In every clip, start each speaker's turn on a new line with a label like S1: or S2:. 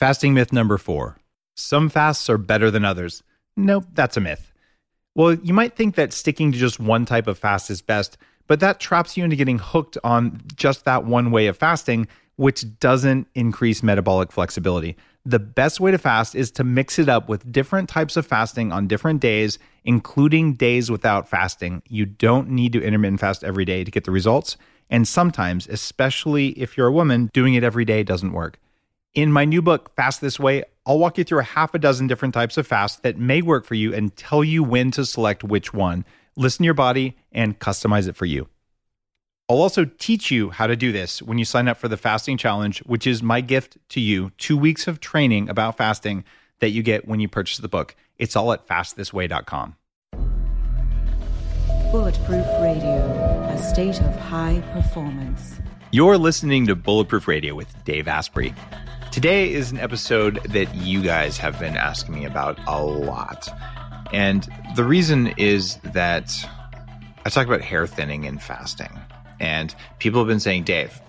S1: Fasting myth number four some fasts are better than others. Nope, that's a myth. Well, you might think that sticking to just one type of fast is best, but that traps you into getting hooked on just that one way of fasting, which doesn't increase metabolic flexibility. The best way to fast is to mix it up with different types of fasting on different days, including days without fasting. You don't need to intermittent fast every day to get the results. And sometimes, especially if you're a woman, doing it every day doesn't work. In my new book, Fast This Way, I'll walk you through a half a dozen different types of fast that may work for you and tell you when to select which one. Listen to your body and customize it for you. I'll also teach you how to do this when you sign up for the fasting challenge, which is my gift to you two weeks of training about fasting that you get when you purchase the book. It's all at fastthisway.com.
S2: Bulletproof Radio, a state of high performance.
S1: You're listening to Bulletproof Radio with Dave Asprey. Today is an episode that you guys have been asking me about a lot. And the reason is that I talk about hair thinning and fasting. And people have been saying, Dave,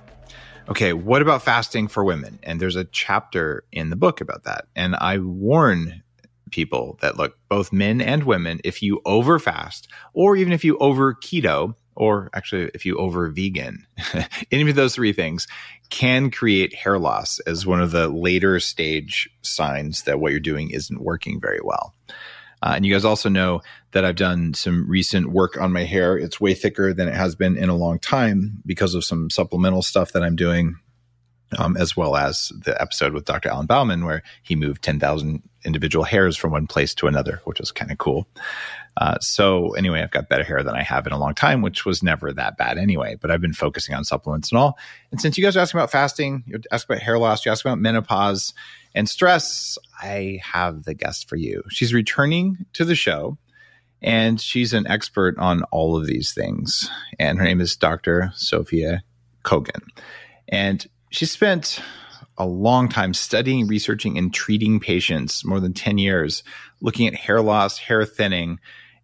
S1: okay, what about fasting for women? And there's a chapter in the book about that. And I warn people that look, both men and women, if you over fast or even if you over keto, or actually if you over vegan, any of those three things can create hair loss as one of the later stage signs that what you're doing isn't working very well. Uh, and you guys also know that I've done some recent work on my hair. It's way thicker than it has been in a long time because of some supplemental stuff that I'm doing, um, as well as the episode with Dr. Alan Bauman, where he moved 10,000 individual hairs from one place to another, which was kind of cool. Uh, so anyway, I've got better hair than I have in a long time, which was never that bad anyway. But I've been focusing on supplements and all. And since you guys are asking about fasting, you ask about hair loss, you ask about menopause and stress, I have the guest for you. She's returning to the show, and she's an expert on all of these things. And her name is Dr. Sophia Kogan, and she spent a long time studying, researching, and treating patients, more than 10 years, looking at hair loss, hair thinning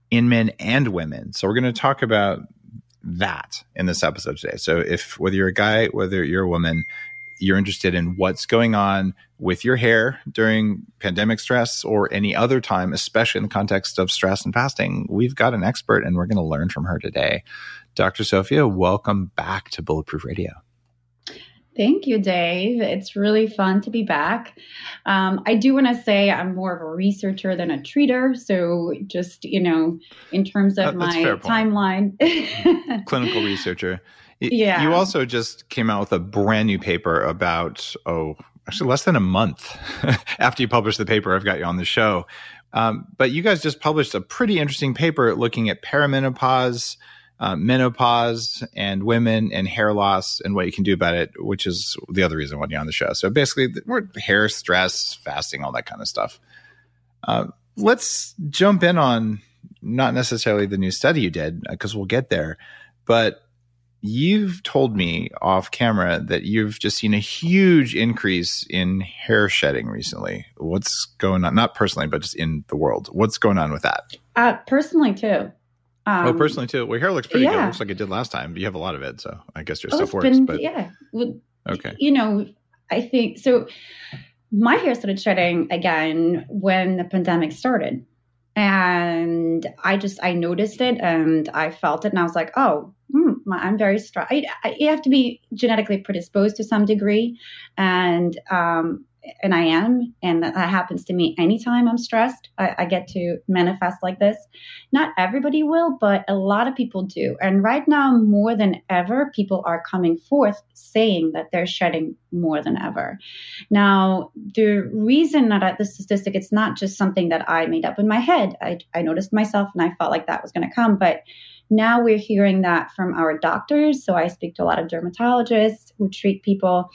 S1: in men and women. So we're going to talk about that in this episode today. So if whether you're a guy, whether you're a woman, you're interested in what's going on with your hair during pandemic stress or any other time, especially in the context of stress and fasting, we've got an expert and we're going to learn from her today. Dr. Sophia, welcome back to Bulletproof Radio.
S3: Thank you, Dave. It's really fun to be back. Um, I do want to say I'm more of a researcher than a treater. So, just, you know, in terms of my timeline,
S1: clinical researcher.
S3: Yeah.
S1: You also just came out with a brand new paper about, oh, actually less than a month after you published the paper. I've got you on the show. Um, but you guys just published a pretty interesting paper looking at perimenopause uh, menopause and women and hair loss and what you can do about it, which is the other reason why you're on the show. So basically, we're hair stress, fasting, all that kind of stuff. Uh, let's jump in on not necessarily the new study you did, because we'll get there, but you've told me off camera that you've just seen a huge increase in hair shedding recently. What's going on? Not personally, but just in the world. What's going on with that?
S3: Uh, personally, too.
S1: Um, oh, personally too. Well, your hair looks pretty yeah. good. It looks like it did last time, you have a lot of it, so I guess your oh, stuff works. Been, but
S3: yeah, well,
S1: okay.
S3: You know, I think so. My hair started shedding again when the pandemic started, and I just I noticed it and I felt it, and I was like, oh, hmm, I'm very strong. You have to be genetically predisposed to some degree, and um, and I am, and that, happens to me anytime I'm stressed. I, I, get to manifest like this. Not everybody will, but a lot of people do. And right now, more than ever, people are coming forth saying that they're shedding more than ever. Now, the reason that the statistic, it's not just something that I made up in my head. I, I noticed myself, and I felt like that was going to come, but now we're hearing that from our doctors. So I speak to a lot of dermatologists who treat people.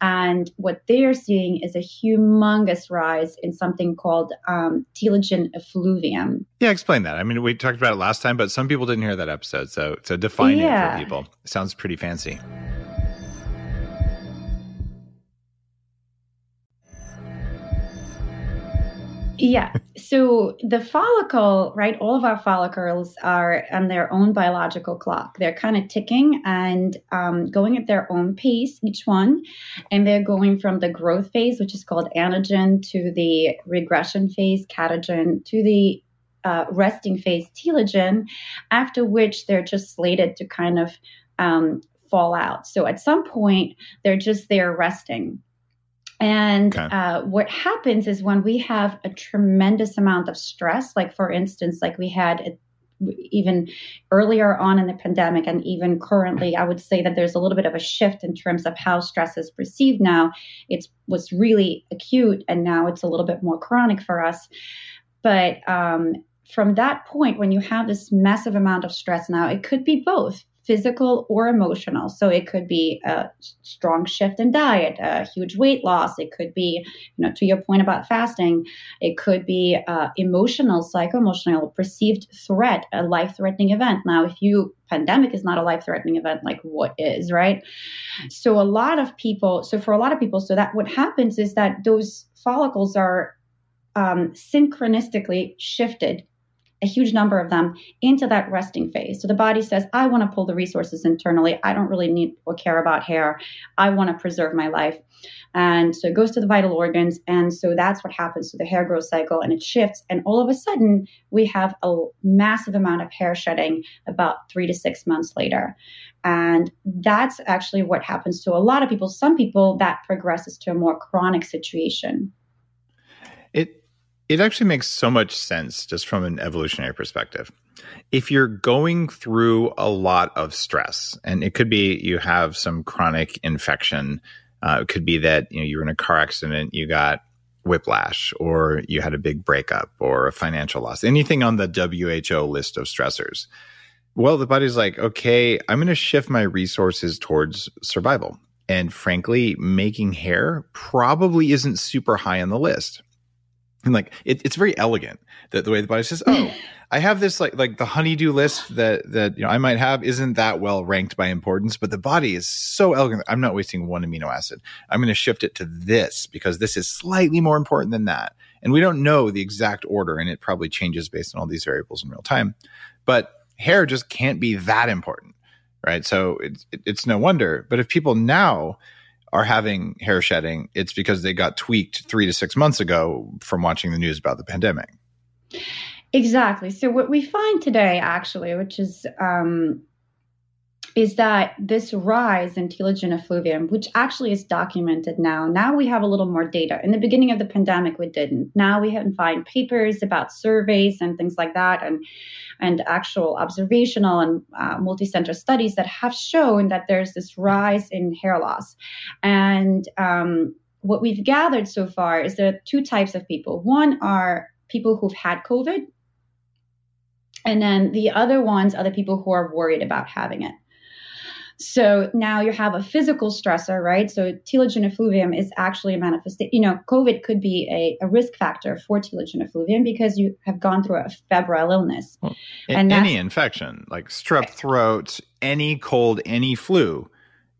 S3: And what they're seeing is a humongous rise in something called um, telogen effluvium.
S1: Yeah, explain that. I mean, we talked about it last time, but some people didn't hear that episode. So, so define yeah. it for people. It sounds pretty fancy.
S3: Yeah. So the follicle, right? All of our follicles are on their own biological clock. They're kind of ticking and um, going at their own pace, each one. And they're going from the growth phase, which is called anagen, to the regression phase, catagen, to the uh, resting phase, telogen, after which they're just slated to kind of um, fall out. So at some point, they're just there resting. And okay. uh, what happens is when we have a tremendous amount of stress, like for instance, like we had even earlier on in the pandemic and even currently i would say that there's a little bit of a shift in terms of how stress is perceived now. It was really acute and now it's a little bit more chronic for us. But um, from that point when you have this massive amount of stress now it could be both physical or emotional. So it could be a strong shift in diet, a huge weight loss. It could be, you know, to your point about fasting, it could be uh, emotional, psycho-emotional, perceived threat, a life-threatening event. Now, if you pandemic is not a life-threatening event, like what is, right? So a lot of people, so for a lot of people, so that what happens is that those follicles are um, synchronistically shifted a huge number of them into that resting phase. So the body says, I want to pull the resources internally. I don't really need or care about hair. I want to preserve my life. And so it goes to the vital organs. And so that's what happens to the hair growth cycle and it shifts. And all of a sudden, we have a massive amount of hair shedding about three to six months later. And that's actually what happens to a lot of people. Some people that progresses to a more chronic situation.
S1: It actually makes so much sense just from an evolutionary perspective. If you're going through a lot of stress, and it could be you have some chronic infection, uh, it could be that you know you were in a car accident, you got whiplash, or you had a big breakup, or a financial loss, anything on the WHO list of stressors. Well, the body's like, okay, I'm going to shift my resources towards survival. And frankly, making hair probably isn't super high on the list and like it, it's very elegant that the way the body says, "Oh, I have this like like the honeydew list that that you know I might have isn't that well ranked by importance, but the body is so elegant. I'm not wasting one amino acid. I'm going to shift it to this because this is slightly more important than that. And we don't know the exact order, and it probably changes based on all these variables in real time. But hair just can't be that important, right? So it's it's no wonder. But if people now are having hair shedding, it's because they got tweaked three to six months ago from watching the news about the pandemic.
S3: Exactly. So what we find today, actually, which is um, is that this rise in telogen effluvium, which actually is documented now, now we have a little more data. In the beginning of the pandemic, we didn't. Now we can find papers about surveys and things like that, and and actual observational and uh, multi-center studies that have shown that there's this rise in hair loss. And um, what we've gathered so far is there are two types of people. One are people who've had COVID, and then the other ones are the people who are worried about having it. So now you have a physical stressor, right? So telogen effluvium is actually a manifestation. You know, COVID could be a, a, risk factor for telogen effluvium because you have gone through a febrile illness. Well,
S1: and any infection, like strep throat, any cold, any flu,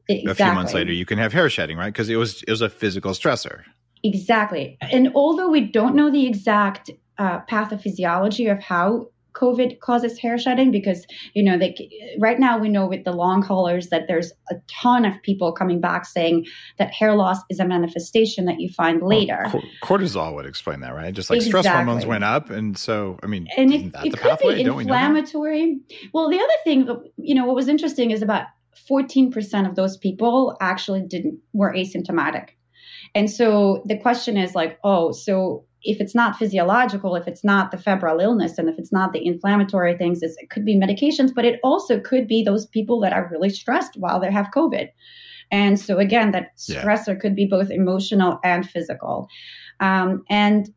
S1: exactly. a few months later you can have hair shedding, right? Because it was it was a physical stressor.
S3: Exactly. And although we don't know the exact uh, pathophysiology of how COVID causes hair shedding because you know they right now we know with the long haulers that there's a ton of people coming back saying that hair loss is a manifestation that you find later.
S1: Well, cortisol would explain that, right? Just like exactly. stress hormones went up, and so I mean,
S3: and it, it could pathway? be inflammatory. We well, the other thing, you know, what was interesting is about 14% of those people actually didn't were asymptomatic. And so the question is like, oh, so if it's not physiological, if it's not the febrile illness, and if it's not the inflammatory things, it could be medications, but it also could be those people that are really stressed while they have COVID. And so again, that stressor yeah. could be both emotional and physical. Um, and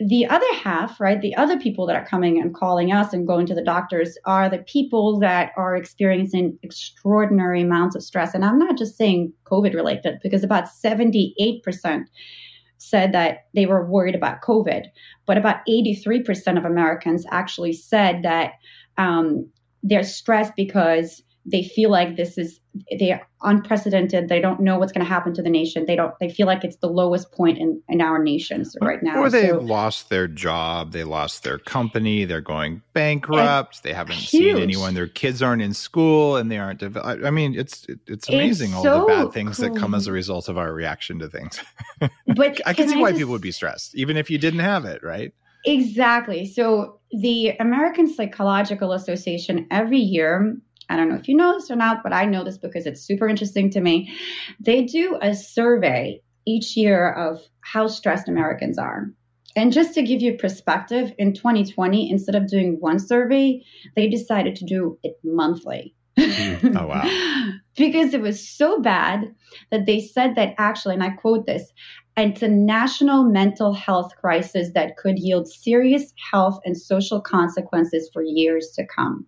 S3: the other half, right, the other people that are coming and calling us and going to the doctors are the people that are experiencing extraordinary amounts of stress. And I'm not just saying COVID related, because about 78% said that they were worried about COVID, but about 83% of Americans actually said that um, they're stressed because they feel like this is they are unprecedented. They don't know what's going to happen to the nation. They don't. They feel like it's the lowest point in, in our nations right now.
S1: Or they
S3: So-
S1: lost their job, they lost their company, they're going bankrupt, they haven't
S3: huge.
S1: seen anyone, their kids aren't in school, and they aren't. Dev- I mean, it's it- it's amazing all the bad things that come as a result of our reaction to things.
S3: but
S1: I can see
S3: I
S1: why
S3: just-
S1: people would be stressed, even if you didn't have it, right?
S3: Exactly. So the American Psychological Association every year, I don't know if you know this or not, but I know this because it's super interesting to me. They do a survey each year of how stressed Americans are. And just to give you perspective, in 2020, instead of doing one survey, they decided to do it monthly. Hmm.
S1: Oh, wow.
S3: because it was so bad that they said that actually, and I quote this, it's a national mental health crisis that could yield serious health and social consequences for years to come.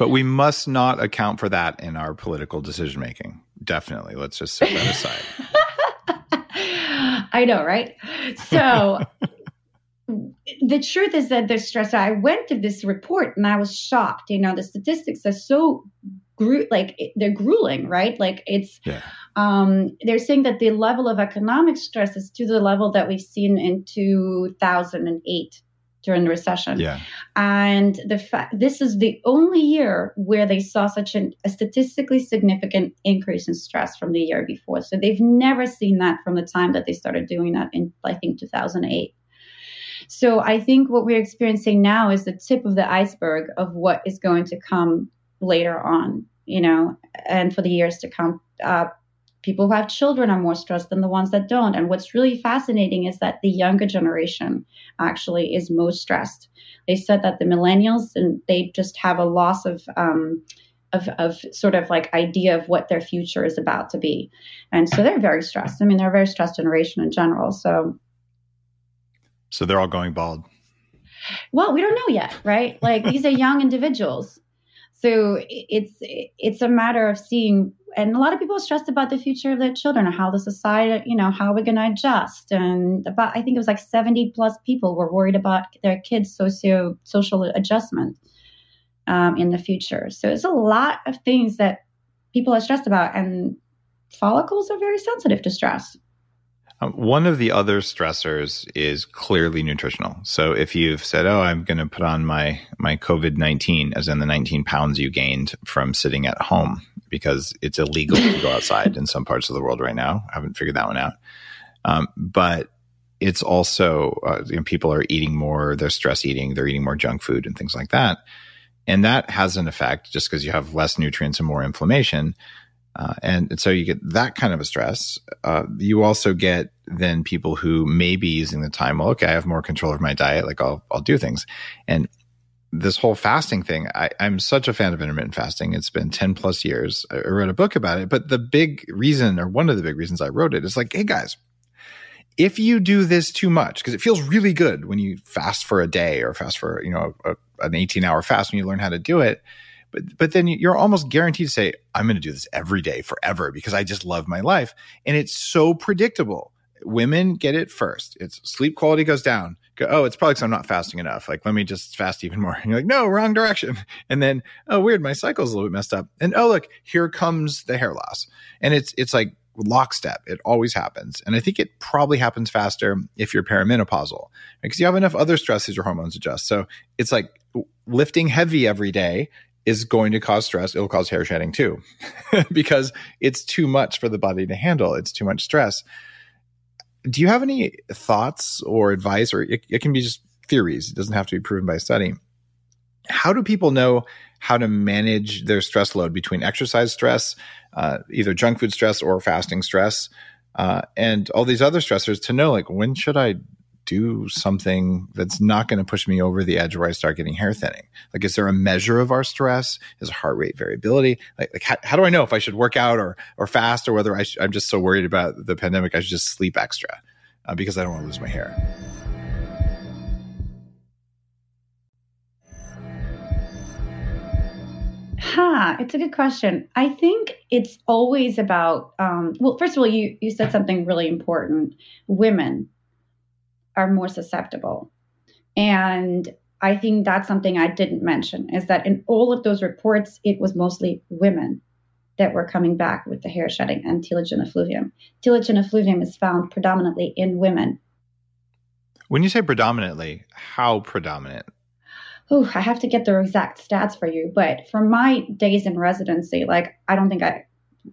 S1: But we must not account for that in our political decision making. Definitely. Let's just set that aside.
S3: I know, right? So the truth is that there's stress. I went to this report and I was shocked. You know, the statistics are so gru- like they're grueling, right? Like it's
S1: Yeah.
S3: um, they're saying that the level of economic stress is to the level that we've seen in 2008 during the recession.
S1: Yeah.
S3: And the fact this is the only year where they saw such an, a statistically significant increase in stress from the year before. So they've never seen that from the time that they started doing that in I think 2008. So I think what we're experiencing now is the tip of the iceberg of what is going to come later on, you know, and for the years to come. Uh, people who have children are more stressed than the ones that don't. And what's really fascinating is that the younger generation actually is most stressed. They said that the millennials and they just have a loss of um, of, of sort of like idea of what their future is about to be, and so they're very stressed. I mean, they're a very stressed generation in general. So,
S1: So they're all going bald.
S3: well, we don't know yet, right? Like these are young individuals, so it's it's a matter of seeing. And a lot of people are stressed about the future of their children and how the society, you know, how we're going to adjust. And about, I think it was like 70 plus people were worried about their kids' socio social adjustment um, in the future. So it's a lot of things that people are stressed about, and follicles are very sensitive to stress.
S1: Um, one of the other stressors is clearly nutritional. So if you've said, "Oh, I'm going to put on my my COVID nineteen," as in the 19 pounds you gained from sitting at home, because it's illegal to go outside in some parts of the world right now. I haven't figured that one out. Um, but it's also uh, you know, people are eating more. They're stress eating. They're eating more junk food and things like that, and that has an effect just because you have less nutrients and more inflammation. Uh, and, and so you get that kind of a stress. Uh, you also get then people who may be using the time. Well, okay, I have more control over my diet. Like I'll I'll do things. And this whole fasting thing, I, I'm such a fan of intermittent fasting. It's been 10 plus years. I wrote a book about it. But the big reason, or one of the big reasons I wrote it, is like, hey guys, if you do this too much, because it feels really good when you fast for a day or fast for you know a, an 18 hour fast when you learn how to do it but but then you're almost guaranteed to say i'm going to do this every day forever because i just love my life. And it's so predictable. Women get it first. It's sleep quality goes down. Go, oh it's probably because i'm not fasting enough. Like let me just fast even more. And you're like no wrong direction. And then oh weird my cycle's a little bit messed up. And oh look here comes the hair loss. And it's it's like lockstep. It always happens. And i think it probably happens faster if you're perimenopausal because you have enough other stresses your hormones adjust. So it's like lifting heavy every day is going to cause stress. It'll cause hair shedding too, because it's too much for the body to handle. It's too much stress. Do you have any thoughts or advice, or it, it can be just theories? It doesn't have to be proven by study. How do people know how to manage their stress load between exercise stress, uh, either junk food stress or fasting stress, uh, and all these other stressors to know like when should I do something that's not going to push me over the edge where I start getting hair thinning? Like, is there a measure of our stress? Is heart rate variability? Like, like how, how do I know if I should work out or or fast or whether I sh- I'm just so worried about the pandemic I should just sleep extra uh, because I don't want to lose my hair?
S3: Huh, it's a good question. I think it's always about um, well, first of all, you you said something really important. Women are more susceptible, and I think that's something I didn't mention is that in all of those reports, it was mostly women that were coming back with the hair shedding and telogen effluvium. Telogen effluvium is found predominantly in women.
S1: When you say predominantly, how predominant?
S3: Oh, I have to get the exact stats for you, but for my days in residency, like I don't think I,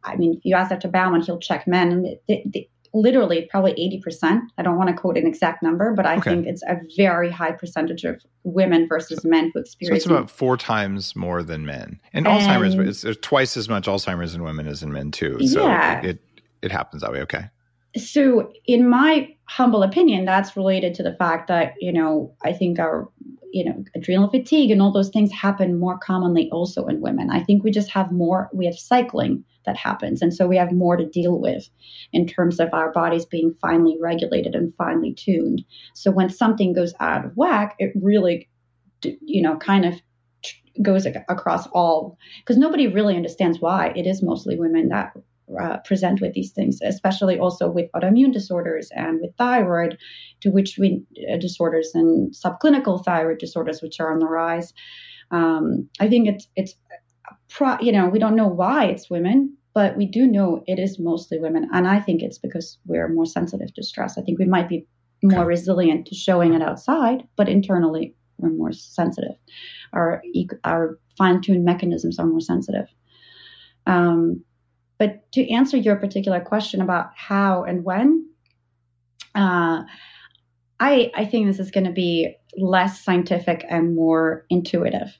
S3: I mean, if you ask Dr. Bauman, he'll check men, and the, the, literally probably 80%. I don't want to quote an exact number, but I okay. think it's a very high percentage of women versus men who experience.
S1: So it's about four times more than men. And, and Alzheimer's, there's twice as much Alzheimer's in women as in men too. So yeah. it, it, it happens that way. Okay.
S3: So in my humble opinion, that's related to the fact that, you know, I think our, you know, adrenal fatigue and all those things happen more commonly also in women. I think we just have more, we have cycling that happens. And so we have more to deal with in terms of our bodies being finely regulated and finely tuned. So when something goes out of whack, it really, you know, kind of goes across all because nobody really understands why it is mostly women that uh, present with these things, especially also with autoimmune disorders and with thyroid, to which we uh, disorders and subclinical thyroid disorders, which are on the rise. Um, I think it's it's pro, you know we don't know why it's women, but we do know it is mostly women. And I think it's because we're more sensitive to stress. I think we might be more resilient to showing it outside, but internally we're more sensitive. Our, our fine tuned mechanisms are more sensitive. Um, but to answer your particular question about how and when, uh, I, I think this is going to be less scientific and more intuitive.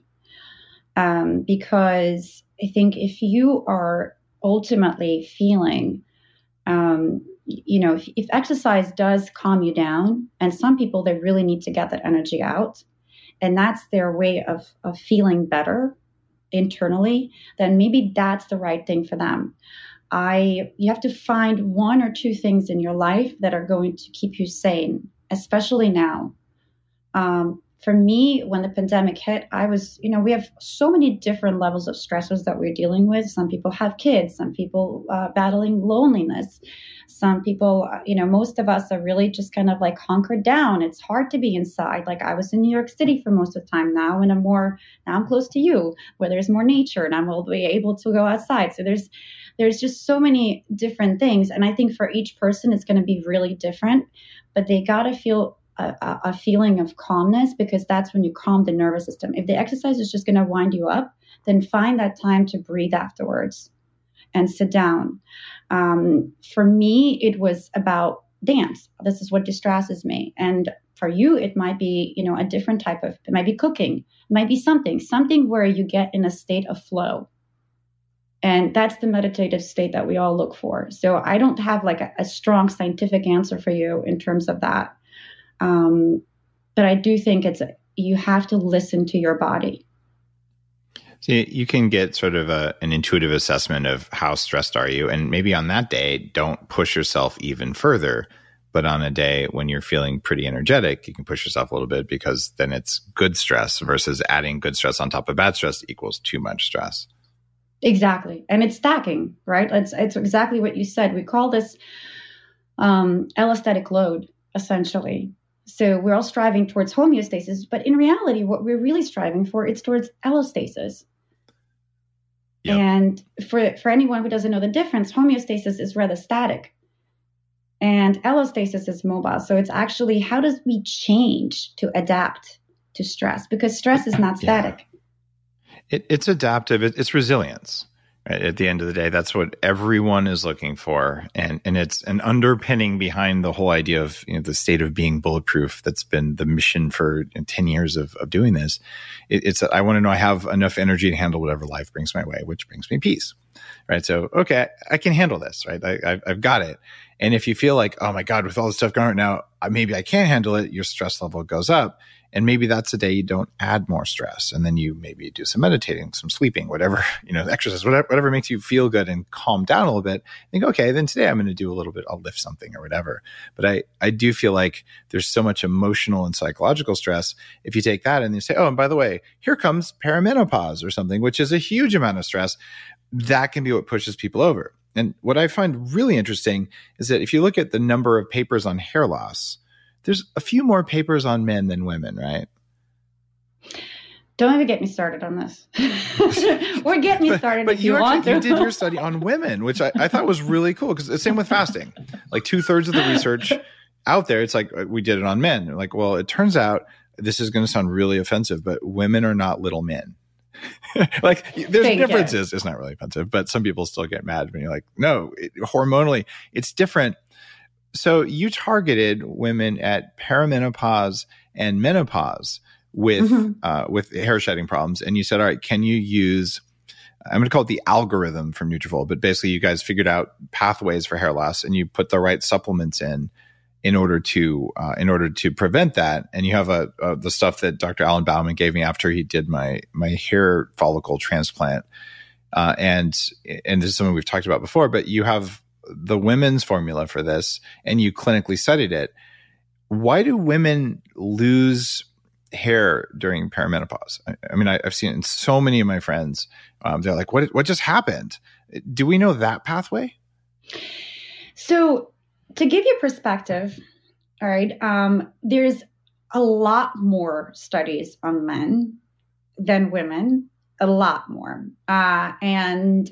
S3: Um, because I think if you are ultimately feeling um, you know if, if, exercise does calm you down and some people they really need to get that energy out and that's their way of, of feeling better internally then maybe that's the right thing for them. I you have to find one or two things in your life that are going to keep you sane especially now. Um, for me, when the pandemic hit, I was, you know, we have so many different levels of stressors that we're dealing with. Some people have kids, some people uh, battling loneliness, some people, uh, you know, most of us are really just kind of like hunkered down. It's hard to be inside. Like I was in New York City for most of the time now, and I'm more now I'm close to you, where there's more nature, and I'm able to go outside. So there's there's just so many different things, and I think for each person it's going to be really different. But they got to feel a, a, feeling of calmness because that's when you calm the nervous system. If the exercise is just going to wind you up, then find that time to breathe afterwards and sit down. Um, for me, it was about dance. This is what distresses me. And for you, it might be, you know, a different type of, it might be cooking, it might be something, something where you get in a state of flow. And that's the meditative state that we all look for. So I don't have like a, a strong scientific answer for you in terms of that. Um, but I do think it's you have to listen to your body.
S1: So you can get sort of a, an intuitive assessment of how stressed are you, and maybe on that day, don't push yourself even further. But on a day when you're feeling pretty energetic, you can push yourself a little bit because then it's good stress versus adding good stress on top of bad stress equals too much stress.
S3: Exactly, and it's stacking, right? It's it's exactly what you said. We call this um, allostatic load, essentially. So we're all striving towards homeostasis, but in reality, what we're really striving for it's towards allostasis. Yep. And for for anyone who doesn't know the difference, homeostasis is rather static, and allostasis is mobile. So it's actually how does we change to adapt to stress because stress is not static. Yeah.
S1: It, it's adaptive. It, it's resilience. At the end of the day, that's what everyone is looking for, and and it's an underpinning behind the whole idea of you know, the state of being bulletproof. That's been the mission for ten years of of doing this. It, it's I want to know I have enough energy to handle whatever life brings my way, which brings me peace. Right. So okay, I can handle this. Right. I, I've got it. And if you feel like, oh my God, with all this stuff going on right now, maybe I can't handle it, your stress level goes up. And maybe that's a day you don't add more stress. And then you maybe do some meditating, some sleeping, whatever, you know, exercise, whatever, whatever makes you feel good and calm down a little bit. Think, okay, then today I'm going to do a little bit, I'll lift something or whatever. But I, I do feel like there's so much emotional and psychological stress. If you take that and you say, oh, and by the way, here comes perimenopause or something, which is a huge amount of stress, that can be what pushes people over. And what I find really interesting is that if you look at the number of papers on hair loss, there's a few more papers on men than women, right?
S3: Don't even get me started on this. or get me started
S1: but, but
S3: if you,
S1: you,
S3: want to.
S1: you did your study on women, which I, I thought was really cool because the same with fasting. Like two thirds of the research out there, it's like uh, we did it on men. Like, well, it turns out this is going to sound really offensive, but women are not little men. like there's
S3: Thank you.
S1: differences. It's not really offensive, but some people still get mad when you're like, no, it, hormonally, it's different. So you targeted women at perimenopause and menopause with
S3: Mhm.
S1: uh, with hair shedding problems, and you said, all right, can you use I'm going to call it the algorithm from Nutrafol, but basically you guys figured out pathways for hair loss and you put the right supplements in in order to uh, in order to prevent that. And you have a, a the stuff that Dr. Alan Bauman gave me after he did my my hair follicle transplant. Uh, and and this is something we've talked about before, but you have the women's formula for this, and you clinically studied it. Why do women lose hair during perimenopause? I, I mean, I, I've seen it in so many of my friends. Um, they're like, "What? What just happened?" Do we know that pathway?
S3: So, to give you perspective, all right, um, there's a lot more studies on men than women, a lot more. Uh, and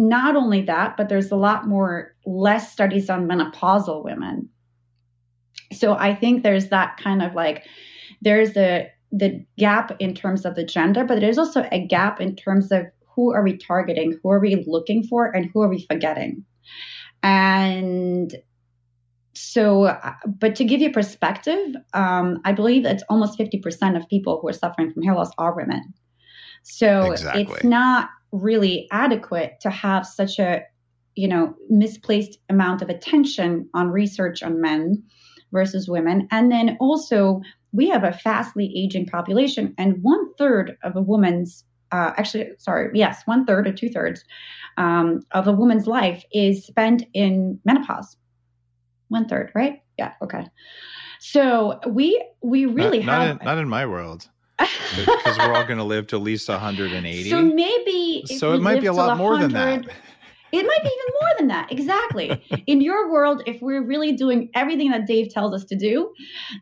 S3: not only that, but there's a lot more, less studies on menopausal women. So, I think there's that kind of like, there's a, the gap in terms of the gender, but there's also a gap in terms of who are we targeting, who are we looking for, and who are we forgetting. And so, but to give you perspective, um, I believe it's almost 50% of people who are suffering from hair loss are women. So
S1: Exactly.
S3: it's not really adequate to have such a, you know, misplaced amount of attention on research on men versus women. And then also, we have a fastly aging population, and one third of a woman's, uh, actually, sorry, yes, one third or two thirds um, of a woman's life is spent in menopause. One third, right? Yeah. Okay. So we we really
S1: not, not
S3: have
S1: in, not in my world because we're all going to live to at least 180.
S3: So maybe
S1: So it might be a lot more than that.
S3: It might be even more than that. Exactly. In your world, if we're really doing everything that Dave tells us to do,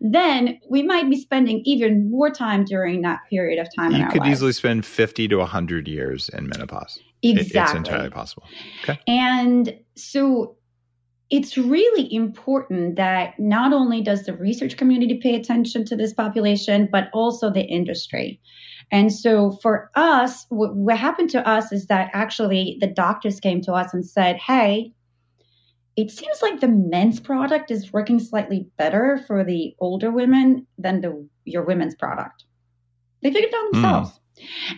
S3: then we might be spending even more time during that period of time in
S1: You could
S3: lives.
S1: easily spend 50 to 100 years in menopause. It-
S3: exactly.
S1: it's entirely possible. Okay.
S3: And so it's really important that not only does the research community pay attention to this population, but also the industry. And so for us, what, what happened to us is that actually the doctors came to us and said, hey, it seems like the men's product is working slightly better for the older women than the your women's product. They figured it out
S1: Hmm.
S3: themselves.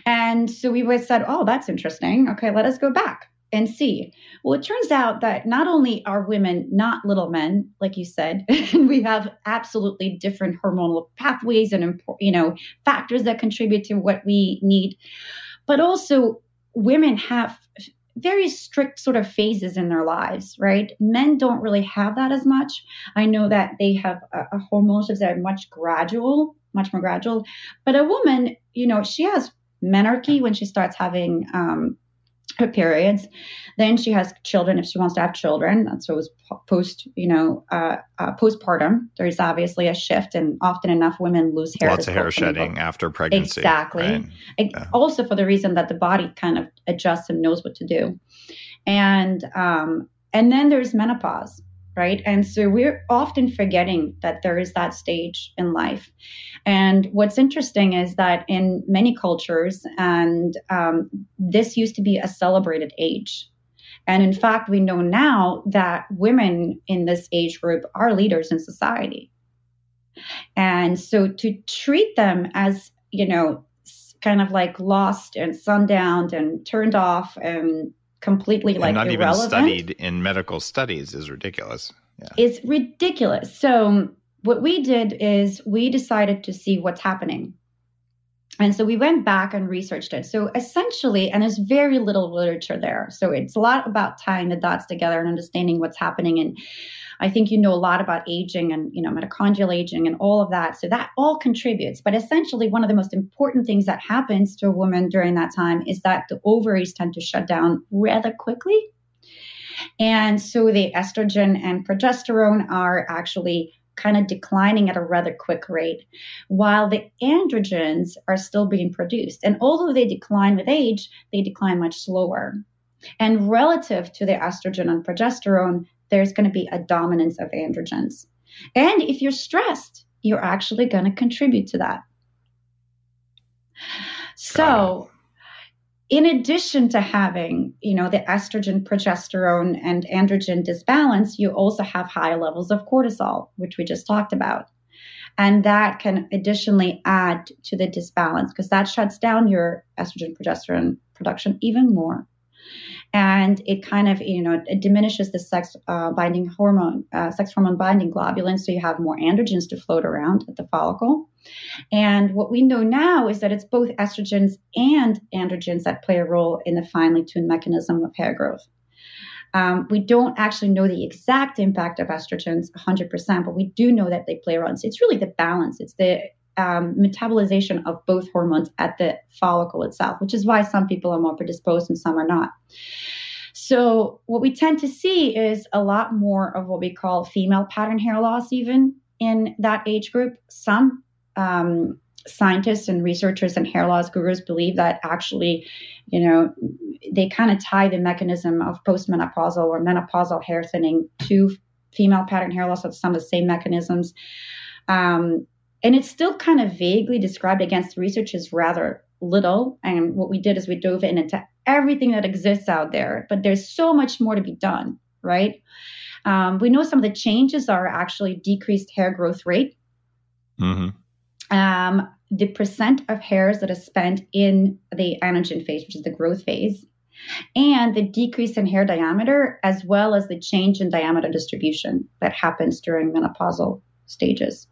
S3: And so we said, oh, that's interesting. Okay, let us go back and see. Well, it turns out that not only are women not little men, like you said, and we have absolutely different hormonal pathways and you know factors that contribute to what we need, but also women have very strict sort of phases in their lives, right? Men don't really have that as much. I know that they have a, a hormonal shifts that are much gradual, much more gradual. But a woman, you know, she has menarche when she starts having um, her periods. Then she has children if she wants to have children. That's always post, you know, uh, uh, postpartum. There's obviously a shift, and often enough, women lose hair.
S1: Lots of hair
S3: cope from the
S1: shedding after pregnancy.
S3: Exactly.
S1: right? Yeah.
S3: Also for the reason that the body kind of adjusts and knows what to do, and um, and then there's menopause, right? And so we're often forgetting that there is that stage in life. And what's interesting is that in many cultures, and um, this used to be a celebrated age. And in fact, we know now that women in this age group are leaders in society. And so to treat them as, you know, kind of like lost and sundowned and turned off and completely
S1: And
S3: like
S1: not even studied in medical studies is ridiculous. Yeah.
S3: it's ridiculous. So what we did is we decided to see what's happening. And so we went back and researched it. So essentially, and there's very little literature there. So it's a lot about tying the dots together and understanding what's happening. And I think you know a lot about aging and you know mitochondrial aging and all of that. So that all contributes. But essentially, one of the most important things that happens to a woman during that time is that the ovaries tend to shut down rather quickly. And so the estrogen and progesterone are actually kind of declining at a rather quick rate, while the androgens are still being produced. And although they decline with age, they decline much slower. And relative to the estrogen and progesterone, there's going to be a dominance of androgens. And if you're stressed, you're actually going to contribute to that. So, in addition to having, you know, the estrogen, progesterone, and androgen disbalance, you also have high levels of cortisol, which we just talked about. And that can additionally add to the disbalance because that shuts down your estrogen, progesterone production even more and it kind of you know it diminishes the sex uh, binding hormone uh, sex hormone binding globulin so you have more androgens to float around at the follicle and what we know now is that it's both estrogens and androgens that play a role in the finely tuned mechanism of hair growth um, we don't actually know the exact impact of estrogens 100%, but we do know that they play a role. So it's really the balance. It's the um, metabolization of both hormones at the follicle itself, which is why some people are more predisposed and some are not. So, what we tend to see is a lot more of what we call female pattern hair loss, even in that age group. Some um, scientists and researchers and hair loss gurus believe that actually, you know, they kind of tie the mechanism of postmenopausal or menopausal hair thinning to female pattern hair loss with some of the same mechanisms. Um, and it's still kind of vaguely described against research as rather little. And what we did is we dove in into everything that exists out there, but there's so much more to be done, right? Um, we know some of the changes are actually decreased hair growth rate. Mm-hmm. Um, the percent of hairs that are spent in the anagen phase, which is the growth phase, and the decrease in hair diameter, as well as the change in diameter distribution that happens during menopausal stages.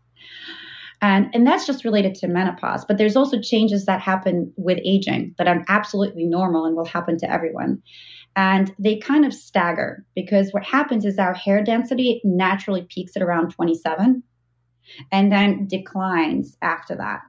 S3: And, and that's just related to menopause. But there's also changes that happen with aging that are absolutely normal and will happen to everyone. And they kind of stagger because what happens is our hair density naturally peaks at around 27 and then declines after that.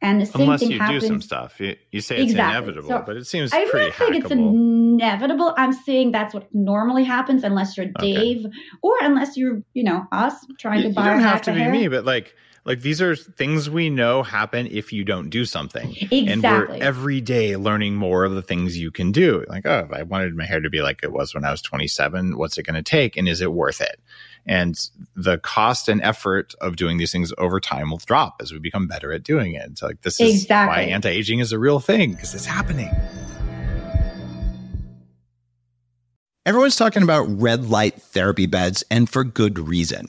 S1: And the same Unless thing you happens, do some stuff. You, you say it's exactly. inevitable, so but it seems I'm pretty not saying it's
S3: inevitable. I'm saying that's what normally happens unless you're Dave okay. or unless you're, you know, us trying you, to buy
S1: You
S3: don't
S1: have to
S3: be
S1: hair. me, but like like these are things we know happen if you don't do something.
S3: Exactly.
S1: And we're every day learning more of the things you can do. Like, oh, I wanted my hair to be like it was when I was 27. What's it going to take? And is it worth it? And the cost and effort of doing these things over time will drop as we become better at doing it. So like this is exactly. why anti-aging is a real thing because it's happening.
S4: Everyone's talking about red light therapy beds and for good reason.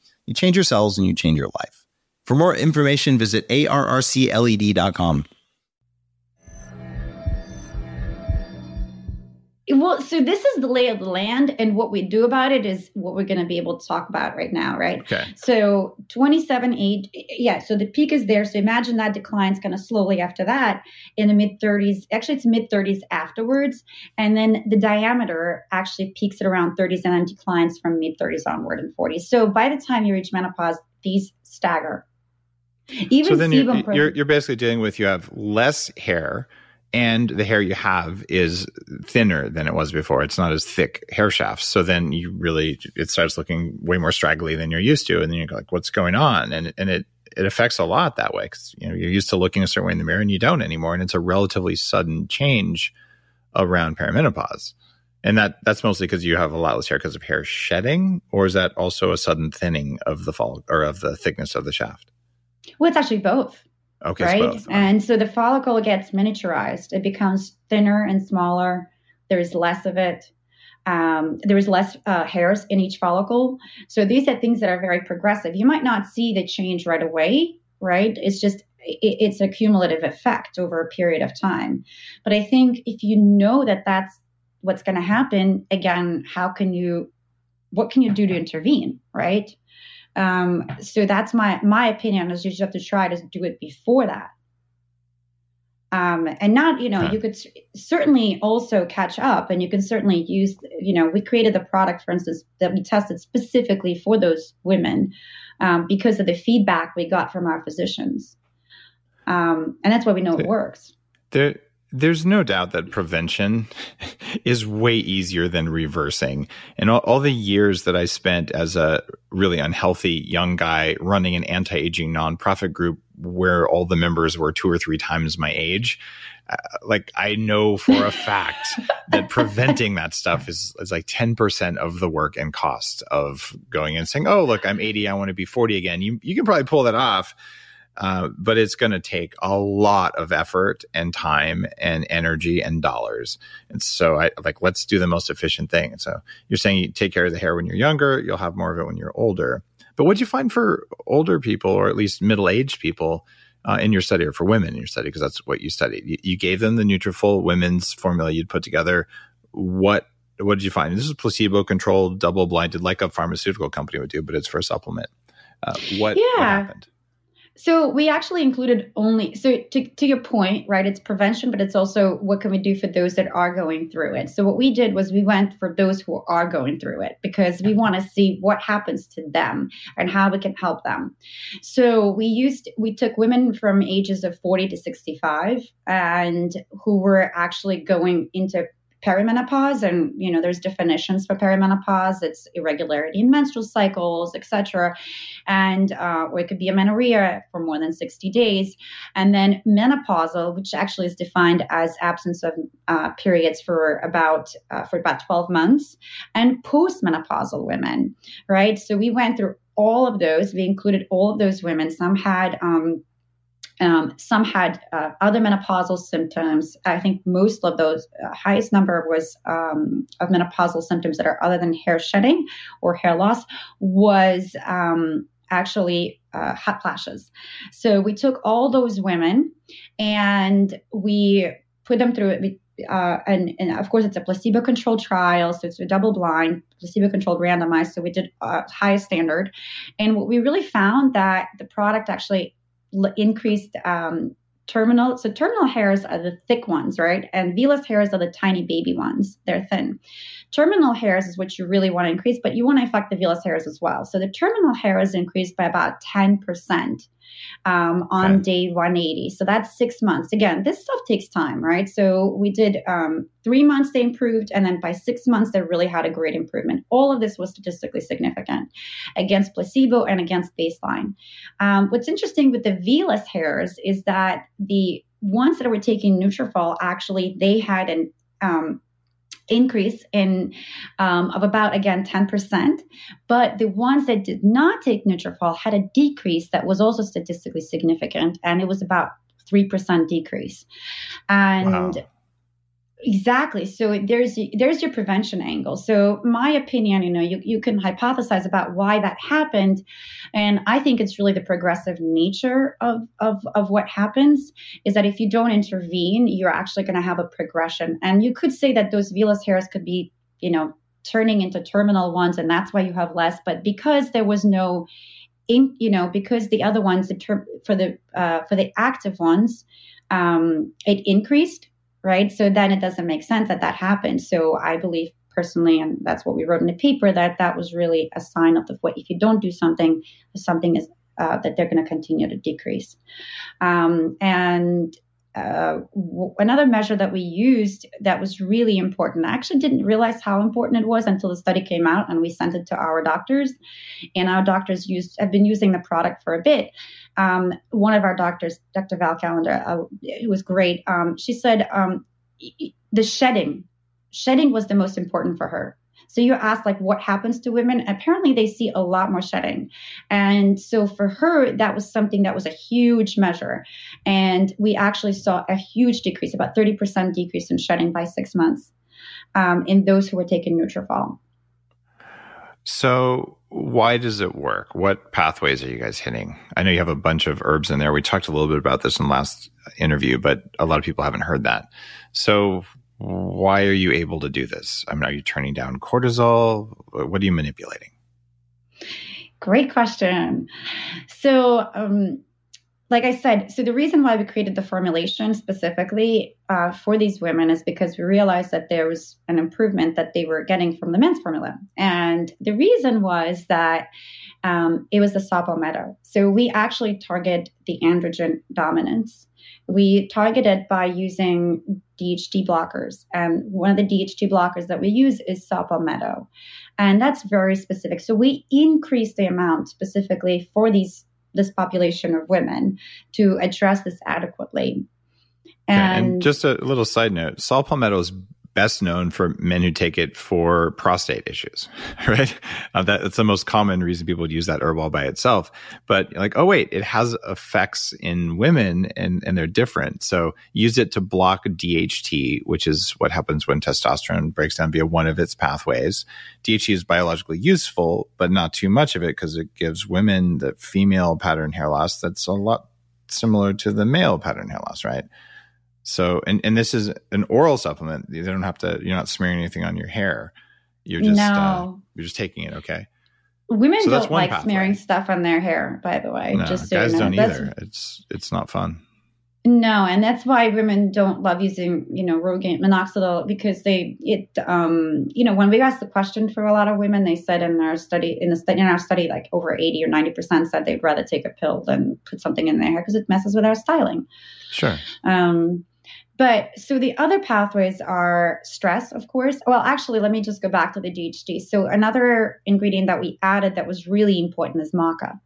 S4: You change your cells and you change your life. For more information, visit arrcled.com.
S3: Well, so this is the lay of the land, and what we do about it is what we're going to be able to talk about right now, right?
S1: Okay.
S3: So 27 age, yeah. So the peak is there. So imagine that declines kind of slowly after that in the mid 30s. Actually, it's mid 30s afterwards, and then the diameter actually peaks at around 30s and then declines from mid 30s onward and 40s. So by the time you reach menopause, these stagger.
S1: Even so then you're, you're, you're basically dealing with you have less hair and the hair you have is thinner than it was before. It's not as thick hair shafts. So then you really, it starts looking way more straggly than you're used to. And then you're like, what's going on? And, and it, it affects a lot that way because you know you're used to looking a certain way in the mirror and you don't anymore and it's a relatively sudden change around perimenopause and that that's mostly because you have a lot less hair because of hair shedding or is that also a sudden thinning of the fall or of the thickness of the shaft
S3: well it's actually both
S1: Okay,
S3: right? And so the follicle gets miniaturized. It becomes thinner and smaller. There's less of it. Um, there's less uh, hairs in each follicle. So these are things that are very progressive. You might not see the change right away, right? It's just it, it's a cumulative effect over a period of time. But I think if you know that that's what's going to happen, again, how can you? What can you do to intervene, right? Um, so that's my my opinion is you just have to try to do it before that. Um, and not, you know, you could certainly also catch up and you can certainly use, you know, we created the product, for instance, that we tested specifically for those women um, because of the feedback we got from our physicians. Um, and that's why we know it works.
S1: There, there's no doubt that prevention is way easier than reversing. And all, all, the years that I spent as a really unhealthy young guy running an anti aging nonprofit group where all the members were two or three times my age, uh, like I know for a fact that preventing that stuff is, is like 10% of the work and cost of going and saying, Oh, look, I'm 80. I want to be 40 again. You, you can probably pull that off uh, but it's going to take a lot of effort and time and energy and dollars. And so I like, let's do the most efficient thing. And so you're saying you take care of the hair when you're younger, you'll have more of it when you're older. But what do you find for older people or at least middle-aged people uh, in your study or for women in your study? Because that's what you studied. You, you gave them the Nutrafol women's formula you'd put together. What what did you find? This is placebo controlled, double blinded, like a pharmaceutical company would do, but it's for a supplement. Uh, what, yeah. what happened?
S3: So we actually included only so to, to your point, right? It's prevention, but it's also what can we do for those that are going through it. So what we did was we went for those who are going through it because we want to see what happens to them and how we can help them. So we used we took women from ages of 40 to 65 and who were actually going into perimenopause and you know there's definitions for perimenopause. It's irregularity in menstrual cycles etc and uh, or it could be amenorrhea for more than 60 days. And then menopausal which actually is defined as absence of uh, periods for about uh, for about 12 months and postmenopausal women right? So we went through all of those. We included all of those women. Some had um, um, some had uh, other menopausal symptoms. I think most of those, uh, highest number was um, of menopausal symptoms that are other than hair shedding or hair loss was um, actually uh, hot flashes. So we took all those women and we put them through it. Uh, and, and, of course, it's a placebo controlled trial, so it's a double blind, placebo controlled randomized. So we did uh, highest standard. And what we really found that the product actually increased um, terminal. So terminal hairs are the thick ones, right? And vellus hairs are the tiny baby ones. They're thin. Terminal hairs is what you really want to increase, but you want to affect the vellus hairs as well. So the terminal hair is increased by about 10% um, on okay. day 180. So that's six months. Again, this stuff takes time, right? So we did um, three months, they improved. And then by six months, they really had a great improvement. All of this was statistically significant against placebo and against baseline. Um, what's interesting with the vellus hairs is that the ones that were taking Nutrafol actually they had an um, increase in um, of about again 10% but the ones that did not take Nutrafol had a decrease that was also statistically significant and it was about 3% decrease and wow. Exactly. So there's there's your prevention angle. So my opinion, you know, you, you can hypothesize about why that happened. And I think it's really the progressive nature of, of, of what happens is that if you don't intervene, you're actually going to have a progression. And you could say that those vellus hairs could be, you know, turning into terminal ones and that's why you have less. But because there was no in, you know, because the other ones, the ter- for the uh, for the active ones, um, it increased right? So then it doesn't make sense that that happened. So I believe personally, and that's what we wrote in the paper, that that was really a sign of the what if you don't do something, something is uh, that they're going to continue to decrease. Um, and uh, w- another measure that we used that was really important. I actually didn't realize how important it was until the study came out and we sent it to our doctors. And our doctors used have been using the product for a bit. Um, one of our doctors, Dr. Val Callender, uh, it was great. Um, she said um, the shedding, shedding was the most important for her. So you asked like what happens to women. Apparently they see a lot more shedding. And so for her, that was something that was a huge measure. And we actually saw a huge decrease, about 30% decrease in shedding by six months um, in those who were taking Nutrafol.
S1: So why does it work? What pathways are you guys hitting? I know you have a bunch of herbs in there. We talked a little bit about this in the last interview, but a lot of people haven't heard that. So why are you able to do this? I mean, are you turning down cortisol? What are you manipulating?
S3: Great question. So, um, like I said, so the reason why we created the formulation specifically uh, for these women is because we realized that there was an improvement that they were getting from the men's formula. And the reason was that um, it was the saw. So we actually target the androgen dominance. We target it by using DHT blockers. And one of the DHT blockers that we use is saw. And that's very specific. So we increase the amount specifically for these this population of women to address this adequately.
S1: And, and just a little side note, saw palmetto is best known for men who take it for prostate issues, right? Uh, that, that's the most common reason people would use that herb all by itself. But like, oh wait, it has effects in women and, and they're different. So use it to block DHT, which is what happens when testosterone breaks down via one of its pathways. DHT is biologically useful, but not too much of it because it gives women the female pattern hair loss that's a lot similar to the male pattern hair loss, right? So, and, and this is an oral supplement. You don't have to, you're not smearing anything on your hair. You're just, uh, no. uh, you're just taking it. Okay.
S3: Women so don't like pathway. smearing stuff on their hair, by the way.
S1: No, just so guys you know. don't that's, either. It's, it's not fun.
S3: No, and that's why women don't love using, you know, Rogaine minoxidil because they, it, um, you know, when we asked the question for a lot of women, they said in our study, in the study, in our study, like over 80 or 90% said they'd rather take a pill than put something in their hair because it messes with our styling.
S1: Sure.
S3: Um, but so the other pathways are stress, of course. Well, actually, let me just go back to the DHT. So another ingredient that we added that was really important is maca.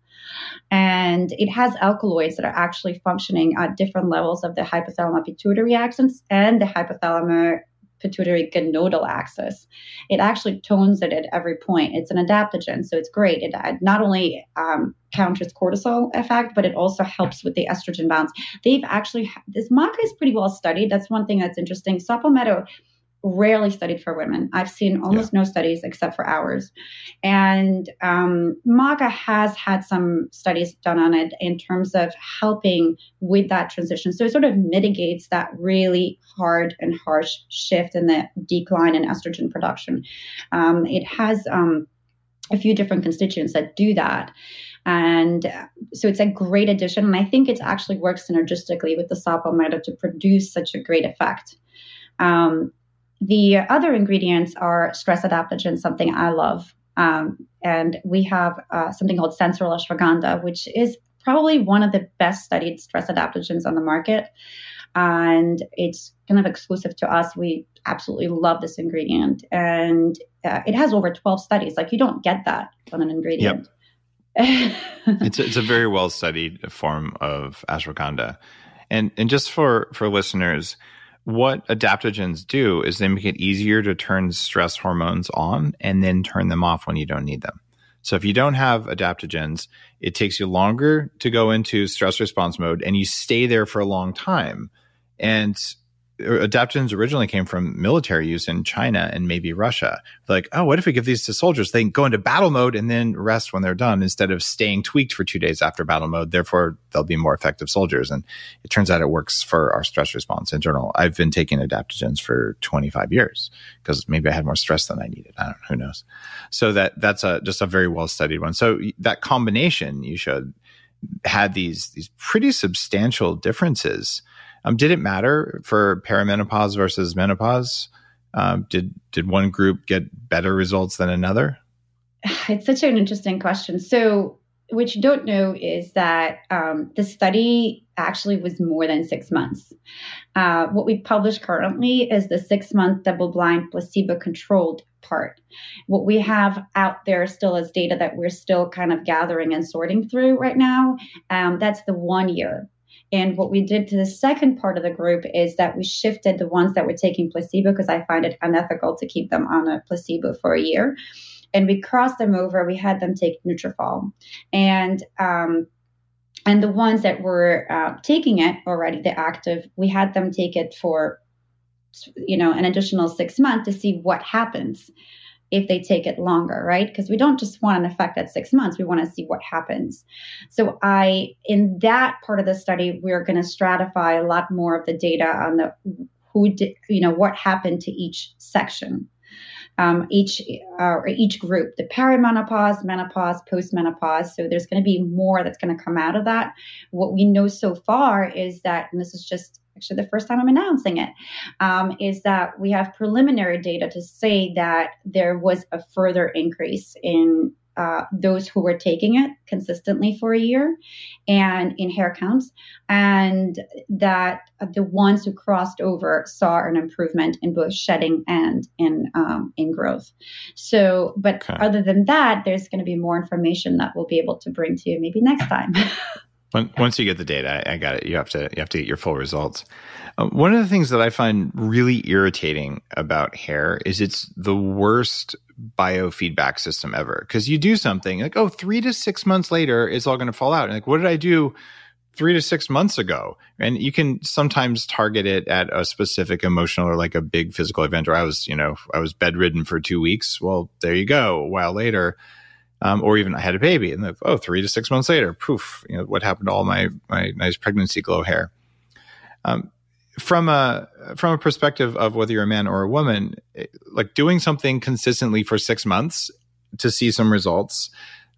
S3: And it has alkaloids that are actually functioning at different levels of the hypothalamic pituitary axis and the hypothalamic pituitary gonadal axis. It actually tones it at every point. It's an adaptogen, so it's great. It not only um, counters cortisol effect, but it also helps with the estrogen balance. They've actually this maca is pretty well studied. That's one thing that's interesting. Palmetto rarely studied for women. I've seen almost yeah. no studies except for ours. And um, maca has had some studies done on it in terms of helping with that transition. So it sort of mitigates that really hard and harsh shift in the decline in estrogen production. Um, it has um, a few different constituents that do that. And so it's a great addition. And I think it actually works synergistically with the saw palmetto to produce such a great effect. Um, the other ingredients are stress adaptogens, something I love. Um, and we have uh, something called sensoril ashwagandha, which is probably one of the best studied stress adaptogens on the market. And it's kind of exclusive to us. We absolutely love this ingredient. And uh, it has over 12 studies. Like, you don't get that on an ingredient.
S1: Yep. it's, a, it's a very well studied form of ashwagandha. And, and just for, for listeners, what adaptogens do is they make it easier to turn stress hormones on and then turn them off when you don't need them. So if you don't have adaptogens, it takes you longer to go into stress response mode and you stay there for a long time. And adaptogens originally came from military use in China and maybe Russia. Like, oh, what if we give these to soldiers? They can go into battle mode and then rest when they're done instead of staying tweaked for two days after battle mode. Therefore, they'll be more effective soldiers. And it turns out it works for our stress response in general. I've been taking adaptogens for 25 years because maybe I had more stress than I needed. I don't know. Who knows? So that that's a just a very well studied one. So that combination you showed had these these pretty substantial differences um, did it matter for perimenopause versus menopause? Um, did did one group get better results than another?
S3: It's such an interesting question. So, what you don't know is that um, the study actually was more than six months. Uh, what we publish currently is the six month double blind placebo controlled part. What we have out there still is data that we're still kind of gathering and sorting through right now, um, that's the one year. And what we did to the second part of the group is that we shifted the ones that were taking placebo because I find it unethical to keep them on a placebo for a year. And we crossed them over. We had them take Nutrafol, and um, and the ones that were uh, taking it already, the active, we had them take it for you know an additional six months to see what happens if they take it longer, right? Because we don't just want an effect at six months, we want to see what happens. So, I, in that part of the study, we're going to stratify a lot more of the data on the who did, you know, what happened to each section. um, each uh, each group, the perimenopause, menopause, postmenopause. So there's going to be more that's going to come out of that. What we know so far is that, and this is just actually the first time I'm announcing it, um, is that we have preliminary data to say that there was a further increase in uh, those who were taking it consistently for a year and in hair counts, and that the ones who crossed over saw an improvement in both shedding and in um, in growth. So, but okay. other than that, there's going to be more information that we'll be able to bring to you maybe next time.
S1: Once you get the data, I got it. You have to you have to get your full results. Uh, one of the things that I find really irritating about hair is it's the worst biofeedback system ever. Because you do something like, oh, three to six months later, it's all going to fall out. And like, what did I do three to six months ago? And you can sometimes target it at a specific emotional or like a big physical event. Or I was, you know, I was bedridden for two weeks. Well, there you go. A while later. Um, or even I had a baby, and the, oh, three to six months later, poof, you know, what happened to all my my nice pregnancy glow hair? Um, from a from a perspective of whether you're a man or a woman, like doing something consistently for six months to see some results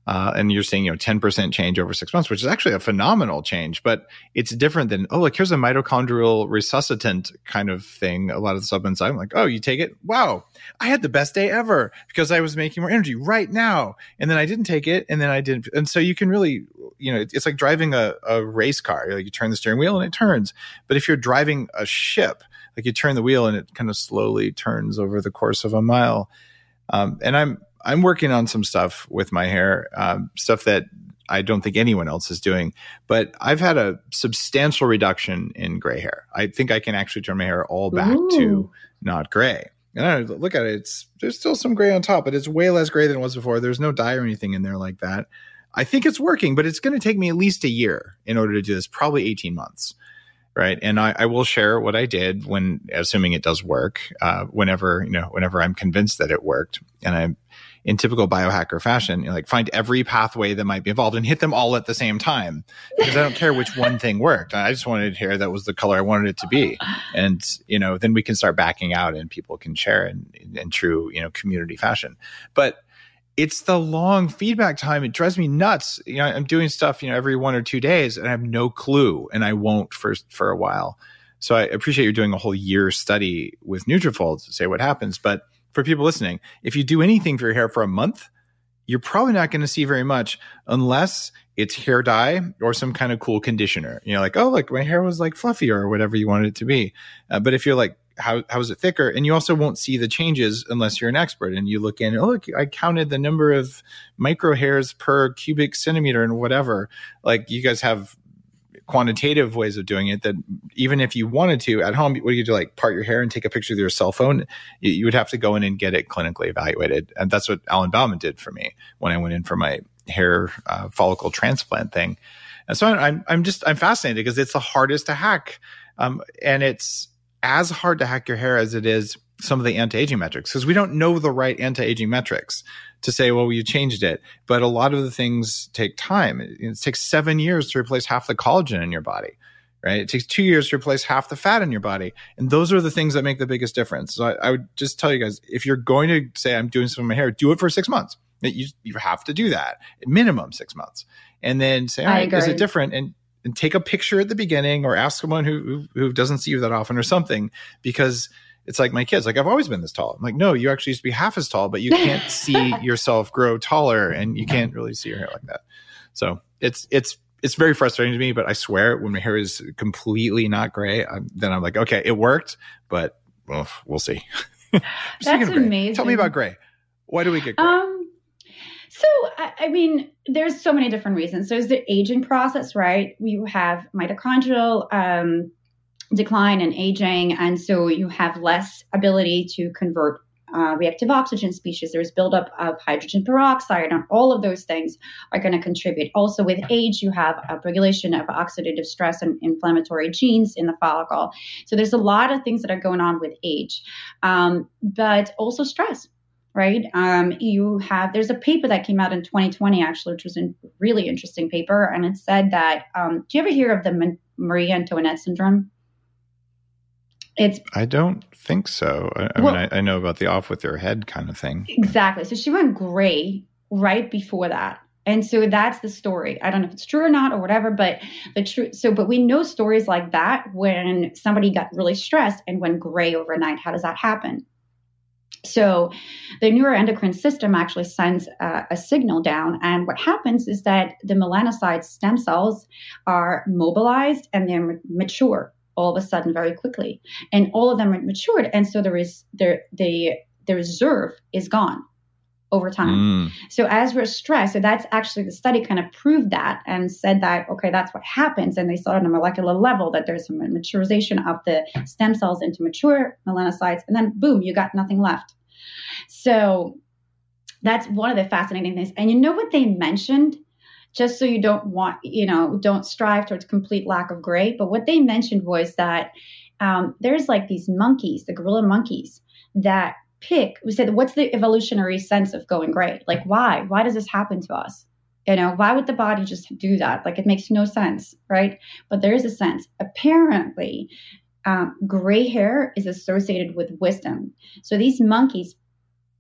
S1: uh, and you're seeing you know 10% change over six months which is actually a phenomenal change but it's different than oh like here's a mitochondrial resuscitant kind of thing. A lot of the supplements i'm like oh you take it? Wow. I had the best day ever because i was making more energy right now. And then i didn't take it. And then i didn't and so you can really you know it's like driving a, a race car. Like you turn the steering wheel and it turns. But if you're driving a ship like you turn the wheel and it kind of slowly turns over the course of a mile. Um, and i'm I'm working on some stuff with my hair, um, stuff that I don't think anyone else is doing. But I've had a substantial reduction in gray hair. I think I can actually turn my hair all back Ooh. to not gray. And I look at it; it's there's still some gray on top, but it's way less gray than it was before. There's no dye or anything in there like that. I think it's working, but it's going to take me at least a year in order to do this, probably 18 months. Right. And I, I will share what I did when, assuming it does work, uh, whenever, you know, whenever I'm convinced that it worked. And I in typical biohacker fashion, you know, like find every pathway that might be involved and hit them all at the same time because I don't care which one thing worked. I just wanted hair that was the color I wanted it to be. And, you know, then we can start backing out and people can share in, in true, you know, community fashion. But it's the long feedback time. It drives me nuts. You know, I'm doing stuff, you know, every one or two days and I have no clue and I won't for, for a while. So I appreciate you're doing a whole year study with Nutrafol to say what happens. But for people listening, if you do anything for your hair for a month, you're probably not going to see very much unless it's hair dye or some kind of cool conditioner. You know, like, oh, like my hair was like fluffy or whatever you wanted it to be. Uh, but if you're like, how, how is it thicker? And you also won't see the changes unless you're an expert and you look in, oh, look, I counted the number of micro hairs per cubic centimeter and whatever. Like you guys have quantitative ways of doing it that even if you wanted to at home, what do you do? Like part your hair and take a picture with your cell phone? You, you would have to go in and get it clinically evaluated. And that's what Alan Bauman did for me when I went in for my hair uh, follicle transplant thing. And so I'm, I'm just, I'm fascinated because it's the hardest to hack. Um, and it's as hard to hack your hair as it is some of the anti-aging metrics because we don't know the right anti-aging metrics to say, well, you changed it. But a lot of the things take time. It, it, takes seven years to replace half the collagen in your body, right? It takes two years to replace half the fat in your body. And those are the things that make the biggest difference. So I, I would just tell you guys, if you're going to say, I'm doing some of my hair, do it for six months. You, you have to do that minimum six months and then say, all right, is it different? And, and take a picture at the beginning or ask someone who, who, who doesn't see you that often or something because – it's like my kids like i've always been this tall. I'm like no you actually used to be half as tall but you can't see yourself grow taller and you can't really see your hair like that. So it's it's it's very frustrating to me but i swear when my hair is completely not gray I'm, then i'm like okay it worked but well, we'll see.
S3: That's amazing
S1: tell me about gray. Why do we get gray? Um,
S3: so, I mean, there's so many different reasons. There's the aging process, right? We have mitochondrial um, decline and aging, and so you have less ability to convert uh, reactive oxygen species. There's buildup of hydrogen peroxide, and all of those things are going to contribute. Also, with age, you have a regulation of oxidative stress and inflammatory genes in the follicle. So there's a lot of things that are going on with age, um, but also stress. Right. Um, you have, there's a paper that came out in 2020, actually, which was a really interesting paper. And it said that, um, do you ever hear of the Marie Antoinette syndrome? It's
S1: I don't think so. I, I
S3: Well-
S1: mean, I, I know about the off with your head kind of thing.
S3: exactly. So she went gray right before that. And so that's the story. I don't know if it's true or not or whatever, but the truth. So, but we know stories like that when somebody got really stressed and went gray overnight. How does that happen? So, the neuroendocrine system actually sends uh, a signal down, and what happens is that the melanocyte stem cells are mobilized and they're mature all of a sudden very quickly, and all of them are matured, and so there is there the the reserve is gone over time.
S1: Mm.
S3: So as we're stressed, so that's actually the study kind of proved that and said that okay, that's what happens, and they saw on a molecular level that there's some maturization of the stem cells into mature melanocytes, and then boom, you got nothing left. So that's one of the fascinating things. And you know what they mentioned? Just so you don't want, you know, don't strive towards complete lack of gray. But what they mentioned was that um, there's like these monkeys, the gorilla monkeys, that pick. We said, what's the evolutionary sense of going gray? Like, why? Why does this happen to us? You know, why would the body just do that? Like, it makes no sense, right? But there is a sense. Apparently, um, gray hair is associated with wisdom. So these monkeys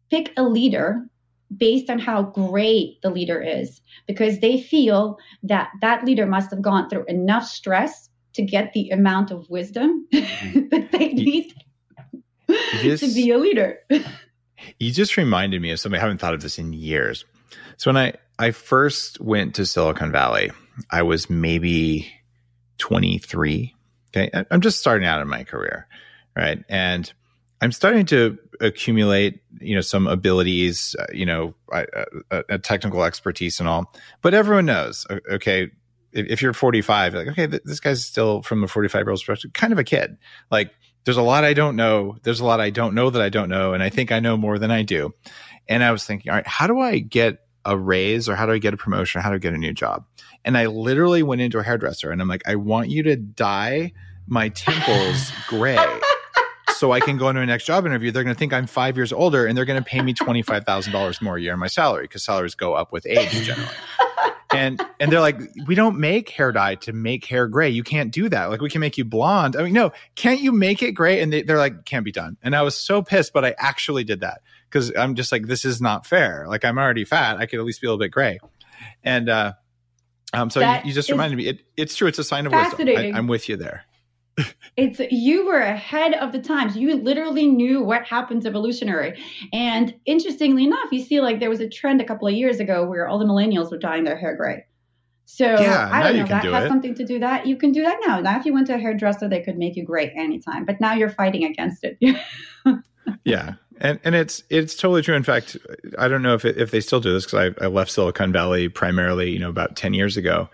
S3: pick a leader based on how great the leader is because they feel that that leader must have gone through enough stress to get the amount of wisdom mm-hmm. that they need
S1: Yes.
S3: to be a leader.
S1: You just reminded me of something. I haven't thought of this in years. So when I, I first went to Silicon Valley, I was maybe 23. Okay. I'm just starting out in my career. Right. And I'm starting to accumulate, you know, some abilities, uh, you know, uh, uh, uh, technical expertise and all. But everyone knows, okay, if, if you're 45, like, okay, th- this guy's still from a 45 year old perspective, kind of a kid. Like, there's a lot I don't know. There's a lot I don't know that I don't know. And I think I know more than I do. And I was thinking, all right, how do I get a raise or how do I get a promotion? Or how do I get a new job? And I literally went into a hairdresser and I'm like, I want you to dye my temples gray so I can go into a next job interview. They're going to think I'm five years older and they're going to pay me $25,000 more a year in my salary because salaries go up with age generally. And and they're like, we don't make hair dye to make hair gray. You can't do that. Like we can make you blonde. I mean, no, can't you make it gray? And they, they're like, can't be done. And I was so pissed, but I actually did that because I'm just like, this is not fair. Like I'm already fat. I could at least be a little bit gray. And uh, um, so you, you just reminded me. It, it's true. It's a sign of wisdom. I, I'm with you there.
S3: It's you were ahead of the times. You literally knew what happens evolutionary. And interestingly enough, you see like there was a trend a couple of years ago where all the millennials were dyeing their hair gray. So
S1: Yeah,
S3: I don't know. That
S1: do
S3: has
S1: it.
S3: something to do that. You can do that now. Now, if you went to a hairdresser, they could make you gray anytime. But now you're fighting against it.
S1: yeah and and it's it's totally true in fact i don't know if it, if they still do this because I, I left silicon valley primarily you know about 10 years ago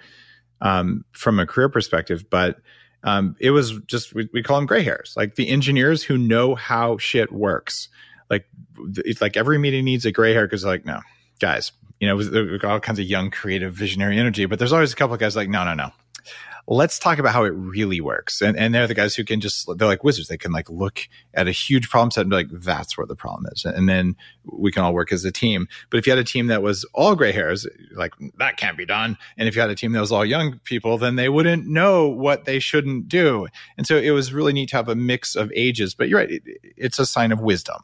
S1: um, from a career perspective but um, it was just we, we call them gray hairs. Like the engineers who know how shit works. Like it's like every meeting needs a gray hair because like no guys you know we've got all kinds of young creative visionary energy but there's always a couple of guys like no no no let's talk about how it really works. And and they're the guys who can just they're like wizards. They can like look at a huge problem set and be like, that's where the problem is. And then we can all work as a team. But if you had a team that was all gray hairs, like that can't be done. And if you had a team that was all young people, then they wouldn't know what they shouldn't do. And so it was really neat to have a mix of ages. But you're right, it, it's a sign of wisdom,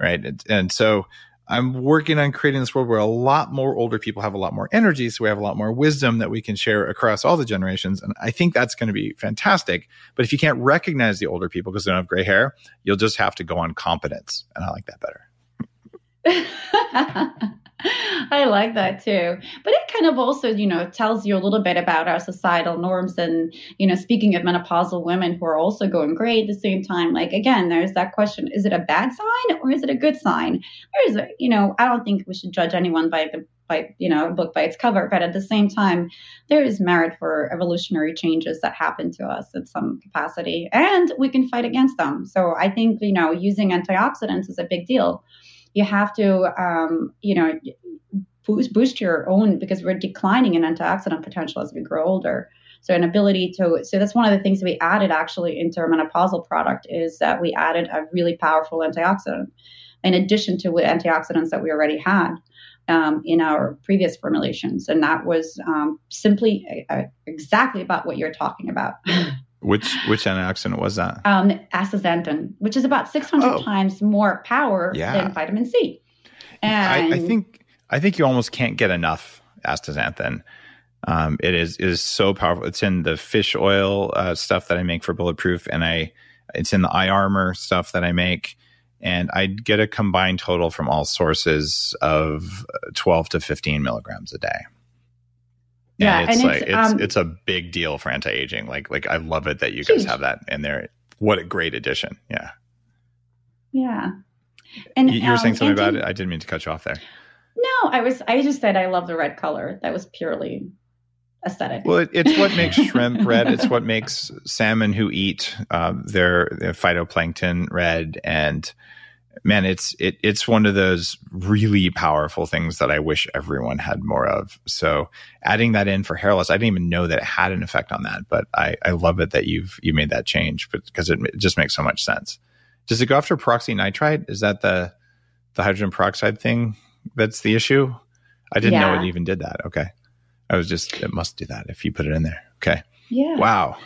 S1: right? And, and so I'm working on creating this world where a lot more older people have a lot more energy. So we have a lot more wisdom that we can share across all the generations. And I think that's going to be fantastic. But if you can't recognize the older people because they don't have gray hair, you'll just have to go on competence. And I like that better.
S3: I like that too. But it kind of also, you know, tells you a little bit about our societal norms. And, you know, speaking of menopausal women who are also going gray at the same time, like, again, there's that question is it a bad sign or is it a good sign? There's, a, you know, I don't think we should judge anyone by the by you know book by its cover but at the same time there is merit for evolutionary changes that happen to us in some capacity and we can fight against them so i think you know using antioxidants is a big deal you have to um, you know boost, boost your own because we're declining in antioxidant potential as we grow older. So an ability to so that's one of the things we added actually into our menopausal product is that we added a really powerful antioxidant in addition to the antioxidants that we already had um, in our previous formulations. And that was um, simply uh, exactly about what you're talking about
S1: Which which antioxidant was that?
S3: Um, astaxanthin, which is about 600
S1: Oh.
S3: times more power
S1: Yeah.
S3: than vitamin C.
S1: I,
S3: And
S1: I think I think you almost can't get enough astaxanthin. Um, it is it is so powerful. It's in the fish oil uh, stuff that I make for bulletproof, and I it's in the eye armor stuff that I make, and I get a combined total from all sources of twelve to fifteen milligrams a day.
S3: Yeah,
S1: and it's
S3: and
S1: like
S3: it's,
S1: it's
S3: um,
S1: it's a big deal for anti aging. Like like I love it that you guys have that in there. What a great addition! Yeah,
S3: yeah. And
S1: you, you were saying
S3: um,
S1: something about it. I didn't mean to cut you off there.
S3: No, I was. I just said I love the red color. That was purely aesthetic.
S1: Well, it, it's what makes shrimp red. It's what makes salmon who eat um, their, their phytoplankton red. And man, it's it, it's one of those really powerful things that I wish everyone had more of. So adding that in for hair loss, I didn't even know that it had an effect on that. But I, I love it that you've you made that change, but because it, it just makes so much sense. Does it go after peroxynitrite? Is that the the hydrogen peroxide thing that's the issue? I didn't know it even did that. Okay. I was just, it must do that if you put it in there. Okay.
S3: yeah.
S1: Wow.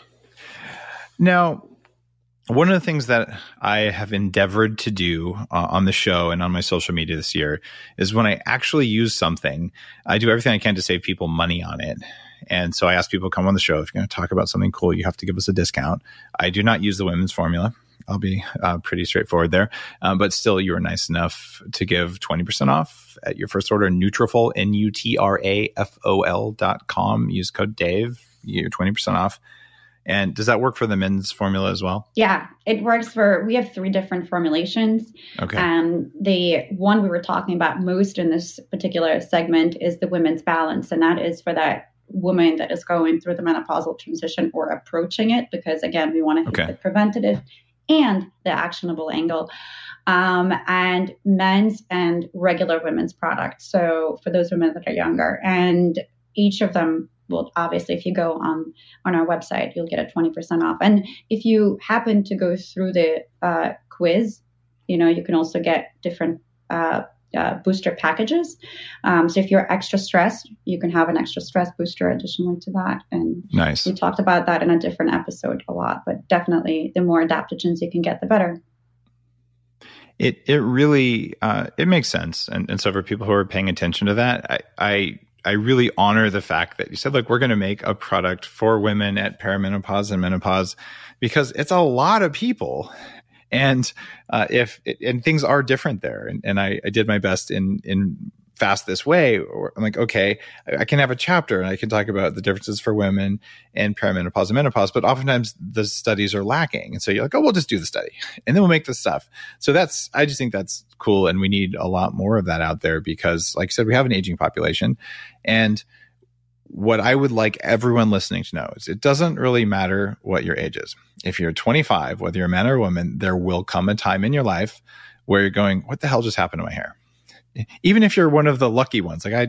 S1: Now, one of the things that I have endeavored to do uh, on the show and on my social media this year is when I actually use something, I do everything I can to save people money on it. And so I ask people to come on the show. If you're going to talk about something cool, you have to give us a discount. I do not use the women's formula. I'll be uh, pretty straightforward there. Um, but still, you were nice enough to give 20% off at your first order. Nutrafol, N U T R A F O L dot com. Use code Dave. You're 20% off. And does that work for the men's formula as well?
S3: Yeah, it works for. We have three different formulations.
S1: Okay.
S3: Um, the one we were talking about most in this particular segment is the women's balance, and that is for that woman that is going through the menopausal transition or approaching it, because again, we want to hit
S1: Okay.
S3: the preventative and the actionable angle. Um, and men's and regular women's products. So for those women that are younger, and each of them will obviously, if you go on on our website, you'll get a twenty percent off. And if you happen to go through the uh, quiz, you know you can also get different uh, uh, booster packages. Um, so if you're extra stressed, you can have an extra stress booster additionally to that. And
S1: nice.
S3: we talked about that in a different episode a lot. But definitely, the more adaptogens you can get, the better.
S1: It it really uh, it makes sense, and and so for people who are paying attention to that, I I, I really honor the fact that you said, look, we're going to make a product for women at perimenopause and menopause, because it's a lot of people, and uh, if and things are different there, and, and I, I did my best in in fast this way or i'm like okay I, can have a chapter and i can talk about the differences for women and perimenopause and menopause but oftentimes the studies are lacking. And so you're like oh we'll just do the study and then we'll make the stuff. So that's i just think that's cool. And we need a lot more of that out there because like i said we have an aging population. And what i would like everyone listening to know is it doesn't really matter what your age is. If you're 25 whether you're a man or a woman there will come a time in your life where you're going what the hell just happened to my hair even if you're one of the lucky ones like i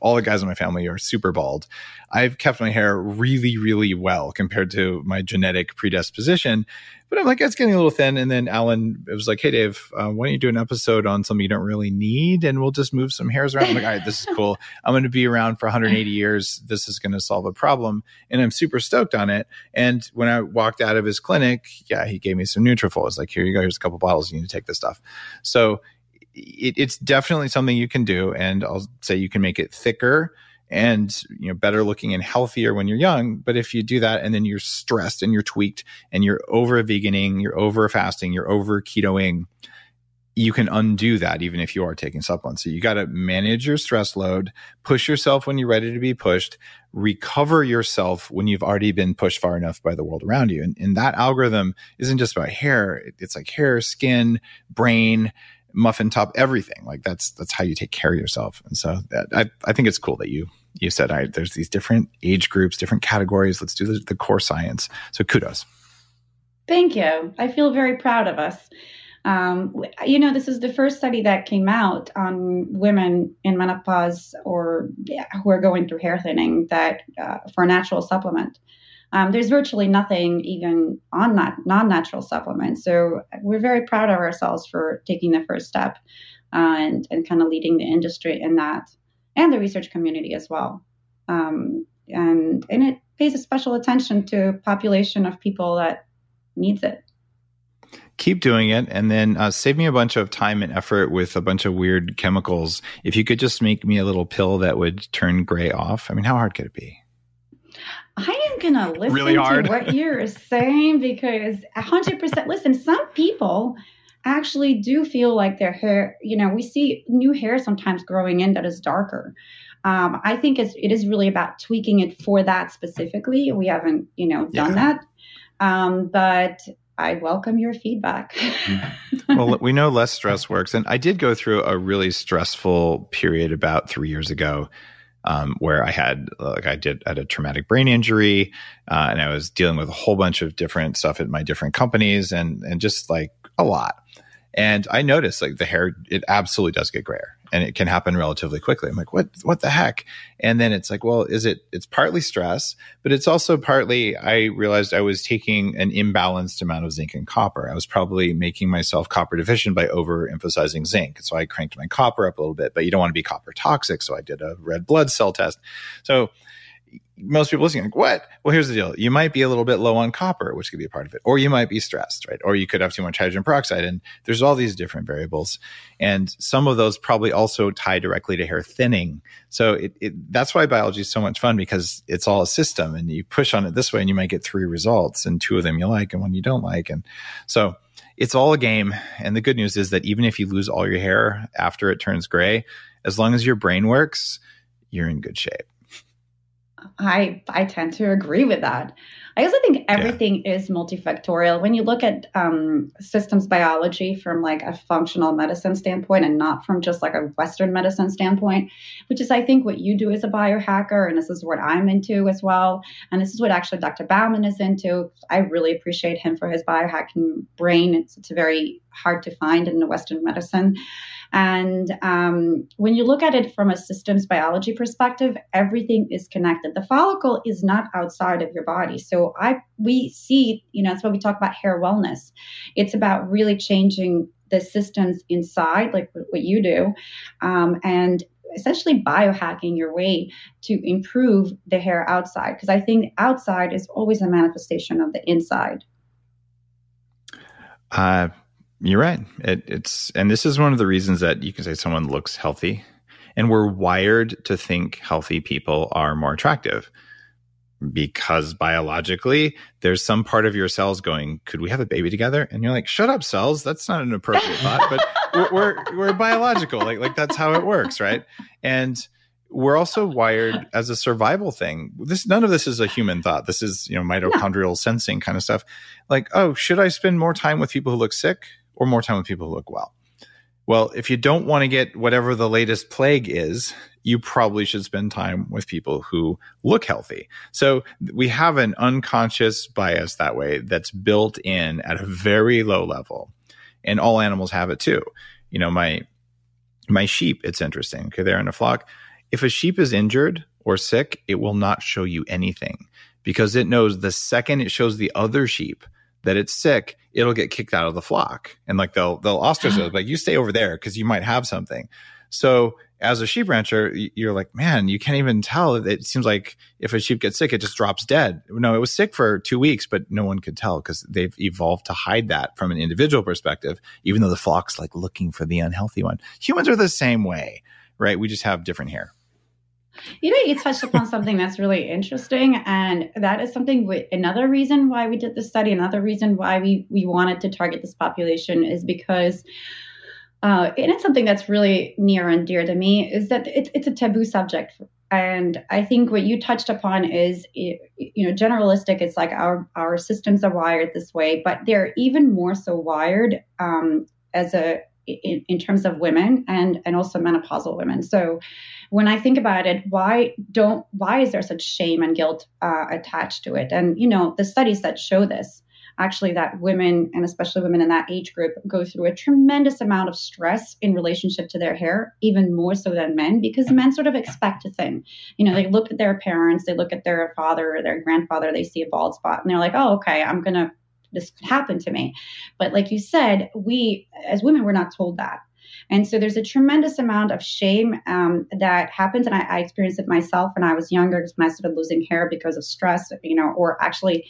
S1: all the guys in my family are super bald. I've kept my hair really really well compared to my genetic predisposition but i'm like it's getting a little thin. And then alan it was like hey dave uh, why don't you do an episode on something you don't really need and we'll just move some hairs around? I'm like all right this is cool. I'm going to be around for 180 years. This is going to solve a problem. And i'm super stoked on it. And when i walked out of his clinic yeah he gave me some nutrafol. It's like here you go. Here's a couple bottles. You need to take this stuff. So it, it's definitely something you can do and i'll say you can make it thicker and you know better looking and healthier when you're young. But if you do that and then you're stressed and you're tweaked and you're over veganing you're over fasting you're over ketoing you can undo that even if you are taking supplements. So you got to manage your stress load push yourself when you're ready to be pushed recover yourself when you've already been pushed far enough by the world around you. And, and that algorithm isn't just about hair it's like hair skin brain muffin top everything like that's that's how you take care of yourself and so that, I, I think it's cool that you you said I, there's these different age groups different categories let's do the, the core science so kudos
S3: Thank you. I feel very proud of us. Um, you know, this is the first study that came out on women in menopause or yeah, who are going through hair thinning that uh, for a natural supplement. Um, there's virtually nothing even on that non-natural supplements. So we're very proud of ourselves for taking the first step uh, and and kind of leading the industry in that and the research community as well. Um, and and it pays a special attention to a population of people that needs it
S1: keep doing it and then uh, save me a bunch of time and effort with a bunch of weird chemicals if you could just make me a little pill that would turn gray off i mean how hard could it be
S3: Am gonna listen really hard. to what you're saying because 100%. Listen, some people actually do feel like their hair. You know, we see new hair sometimes growing in that is darker. Um, I think it's it is really about tweaking it for that specifically. We haven't, you know, done yeah. that, um, but I welcome your feedback.
S1: Mm-hmm. well, we know less stress works, and I did go through a really stressful period about three years ago um, where I had like I did had a traumatic brain injury, uh, and I was dealing with a whole bunch of different stuff at my different companies, and and just like a lot. And I noticed like the hair, it absolutely does get grayer and it can happen relatively quickly. I'm like, what, what the heck? And then it's like, well, is it, it's partly stress, but it's also partly, I realized I was taking an imbalanced amount of zinc and copper. I was probably making myself copper deficient by overemphasizing zinc. So I cranked my copper up a little bit, but you don't want to be copper toxic. So I did a red blood cell test. So most people listening like what? Well here's the deal. You might be a little bit low on copper which could be a part of it or you might be stressed right? Or you could have too much hydrogen peroxide and there's all these different variables. And some of those probably also tie directly to hair thinning. So it, it, that's why biology is so much fun because it's all a system and you push on it this way and you might get three results and two of them you like and one you don't like. And so it's all a game. And the good news is that even if you lose all your hair after it turns gray as long as your brain works you're in good shape
S3: I I tend to agree with that. I also think everything yeah. is multifactorial. When you look at um, systems biology from like a functional medicine standpoint and not from just like a Western medicine standpoint, which is I think what you do as a biohacker, and this is what I'm into as well. And this is what actually Dr. Bauman is into. I really appreciate him for his biohacking brain. It's, it's very hard to find in the Western medicine. And um, when you look at it from a systems biology perspective, everything is connected. The follicle is not outside of your body. So I we see, you know, that's why we talk about hair wellness. It's about really changing the systems inside, like what you do, um, and essentially biohacking your way to improve the hair outside. Because I think outside is always a manifestation of the inside.
S1: Uh, you're right. It, it's and this is one of the reasons that you can say someone looks healthy, and we're wired to think healthy people are more attractive because biologically there's some part of your cells going could we have a baby together and you're like shut up cells that's not an appropriate thought but we're, we're, we're biological like like that's how it works right and we're also wired as a survival thing. This none of this is a human thought. This is you know mitochondrial yeah. sensing kind of stuff. Like, oh, should I spend more time with people who look sick? Or more time with people who look well. Well, if you don't want to get whatever the latest plague is, you probably should spend time with people who look healthy. So we have an unconscious bias that way that's built in at a very low level. And all animals have it too. You know, my my sheep, it's interesting. Okay, they're in a flock. If a sheep is injured or sick, it will not show you anything because it knows the second it shows the other sheep that it's sick, it'll get kicked out of the flock. And like they'll they'll ostracize ah. like you stay over there because you might have something. So as a sheep rancher, you're like, man, you can't even tell. It seems like if a sheep gets sick, it just drops dead. No, it was sick for two weeks, but no one could tell because they've evolved to hide that from an individual perspective, even though the flock's like looking for the unhealthy one. Humans are the same way, right? We just have different hair.
S3: You know, you touched upon something that's really interesting, and that is something. We, another reason why we did this study, another reason why we we wanted to target this population is because, uh, and it's something that's really near and dear to me, is that it's it's a taboo subject. And I think what you touched upon is, you know, generalistic. It's like our our systems are wired this way, but they're even more so wired um, as a in, in terms of women and and also menopausal women. So when I think about it, why don't why is there such shame and guilt uh, attached to it? And you know, the studies that show this actually that women and especially women in that age group go through a tremendous amount of stress in relationship to their hair even more so than men because men sort of expect a thing you know they look at their parents they look at their father or their grandfather they see a bald spot and they're like oh okay i'm gonna this could happen to me but like you said we as women we're not told that And so there's a tremendous amount of shame um, that happens. And I, I, experienced it myself when I was younger when I started losing hair because of stress, you know, or actually,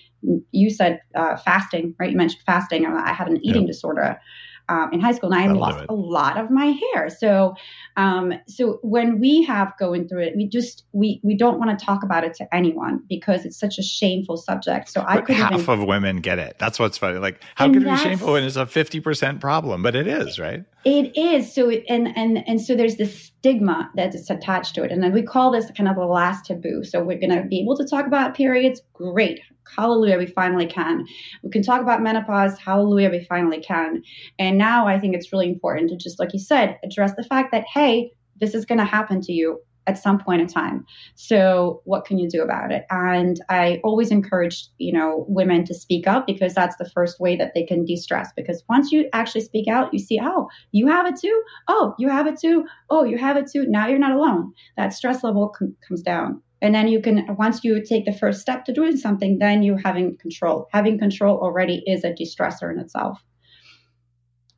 S3: you said uh, fasting, right? You mentioned fasting. And I had an eating disorder um, in high school, and I lost a lot of my hair. So, um, so when we have going through it, we just we we don't want to talk about it to anyone because it's such a shameful subject. So I
S1: could half even, of women get it. That's what's funny. Like, how could it be shameful when it's a fifty percent problem? But it is, right?
S3: It is. So, it, and and and so there's this stigma that is attached to it, and we call this kind of the last taboo. So we're going to be able to talk about periods. Great. Hallelujah, we finally can. We can talk about menopause. Hallelujah, we finally can. And now I think it's really important to just, like you said, address the fact that, hey, this is going to happen to you at some point in time. So what can you do about it? And I always encourage, you know, women to speak up because that's the first way that they can de-stress. Because once you actually speak out, you see, oh, you have it too. Oh, you have it too. Oh, you have it too. Now you're not alone. That stress level com- comes down and then you can once you take the first step to doing something then you're having control having control already is a distressor in itself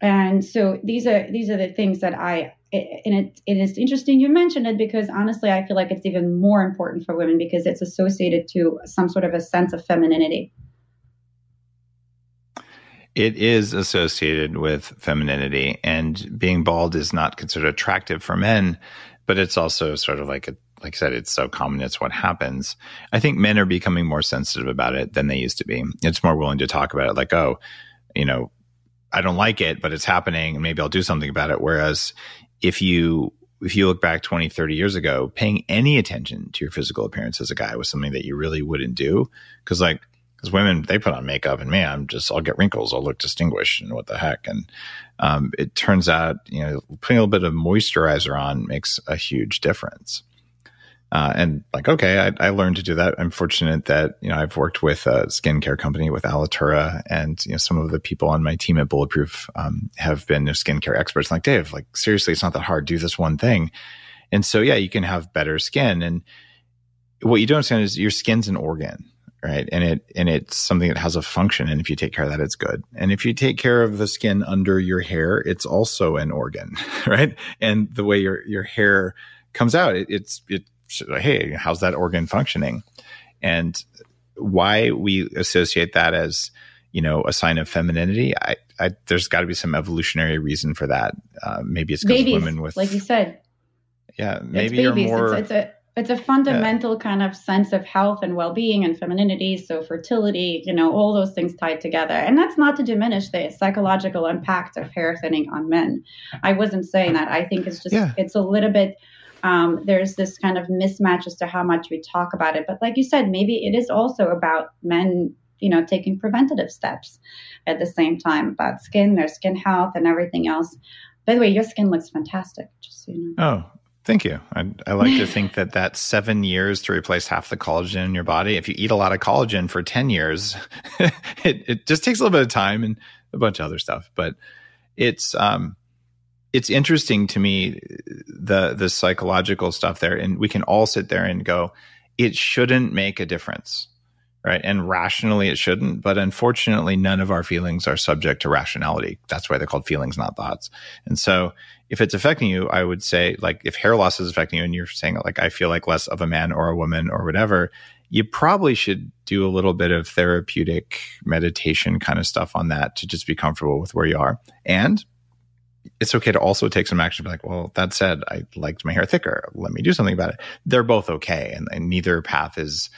S3: and so these are these are the things that i and it, it is interesting you mentioned it because honestly i feel like it's even more important for women because it's associated to some sort of a sense of femininity
S1: it is associated with femininity and being bald is not considered attractive for men but it's also sort of like a like I said, it's so common. It's what happens. I think men are becoming more sensitive about it than they used to be. It's more willing to talk about it. Like, oh, you know, I don't like it, but it's happening and maybe I'll do something about it. Whereas if you, if you look back 20, 30 years ago, paying any attention to your physical appearance as a guy was something that you really wouldn't do. Cause like, because women they put on makeup and man, I'm just I'll get wrinkles, I'll look distinguished, and what the heck. And um, it turns out, you know, putting a little bit of moisturizer on makes a huge difference. Uh, and like, okay, I, I, learned to do that. I'm fortunate that, you know, I've worked with a skincare company with Alitura and, you know, some of the people on my team at Bulletproof, um, have been you know, skincare experts. Like, Dave, like, seriously, it's not that hard. Do this one thing. And so, yeah, you can have better skin. And what you don't understand is your skin's an organ, right? And it, and it's something that has a function. And if you take care of that, it's good. And if you take care of the skin under your hair, it's also an organ, right? And the way your, your hair comes out, it, it's, it, hey, how's that organ functioning? And why we associate that as you know a sign of femininity, I, I there's got to be some evolutionary reason for that. Uh, maybe it's because women with,
S3: like you said,
S1: yeah, maybe you're more.
S3: It's, it's a it's a fundamental yeah. kind of sense of health and well-being and femininity so fertility you know all those things tied together and that's not to diminish the psychological impact of hair thinning on men i wasn't saying that i think it's just yeah. it's a little bit um, there's this kind of mismatch as to how much we talk about it. But like you said, maybe it is also about men, you know, taking preventative steps at the same time about skin, their skin health, and everything else. By the way, your skin looks fantastic. Just so you
S1: know. Oh, Thank you. I, I, like to think that that's seven years to replace half the collagen in your body. If you eat a lot of collagen for 10 years, it, it just takes a little bit of time and a bunch of other stuff. But it's, um, it's interesting to me uh, the the psychological stuff there and we can all sit there and go it shouldn't make a difference right? And rationally it shouldn't but unfortunately none of our feelings are subject to rationality. That's why they're called feelings not thoughts. And so if it's affecting you i would say like if hair loss is affecting you and you're saying like i feel like less of a man or a woman or whatever you probably should do a little bit of therapeutic meditation kind of stuff on that to just be comfortable with where you are. And it's okay to also take some action. Be like, well, that said, I liked my hair thicker. Let me do something about it. They're both okay, and, and neither path is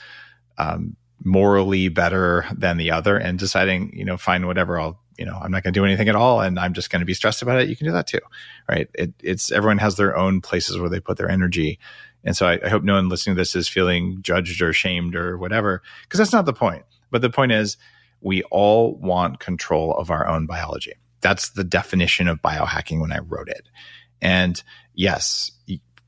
S1: um, morally better than the other. And deciding, you know, fine, whatever. I'll, you know, I'm not going to do anything at all, and I'm just going to be stressed about it. You can do that too, right? It, it's everyone has their own places where they put their energy. And so I, I hope no one listening to this is feeling judged or shamed or whatever, because that's not the point. But the point is, we all want control of our own biology that's the definition of biohacking when I wrote it. And yes,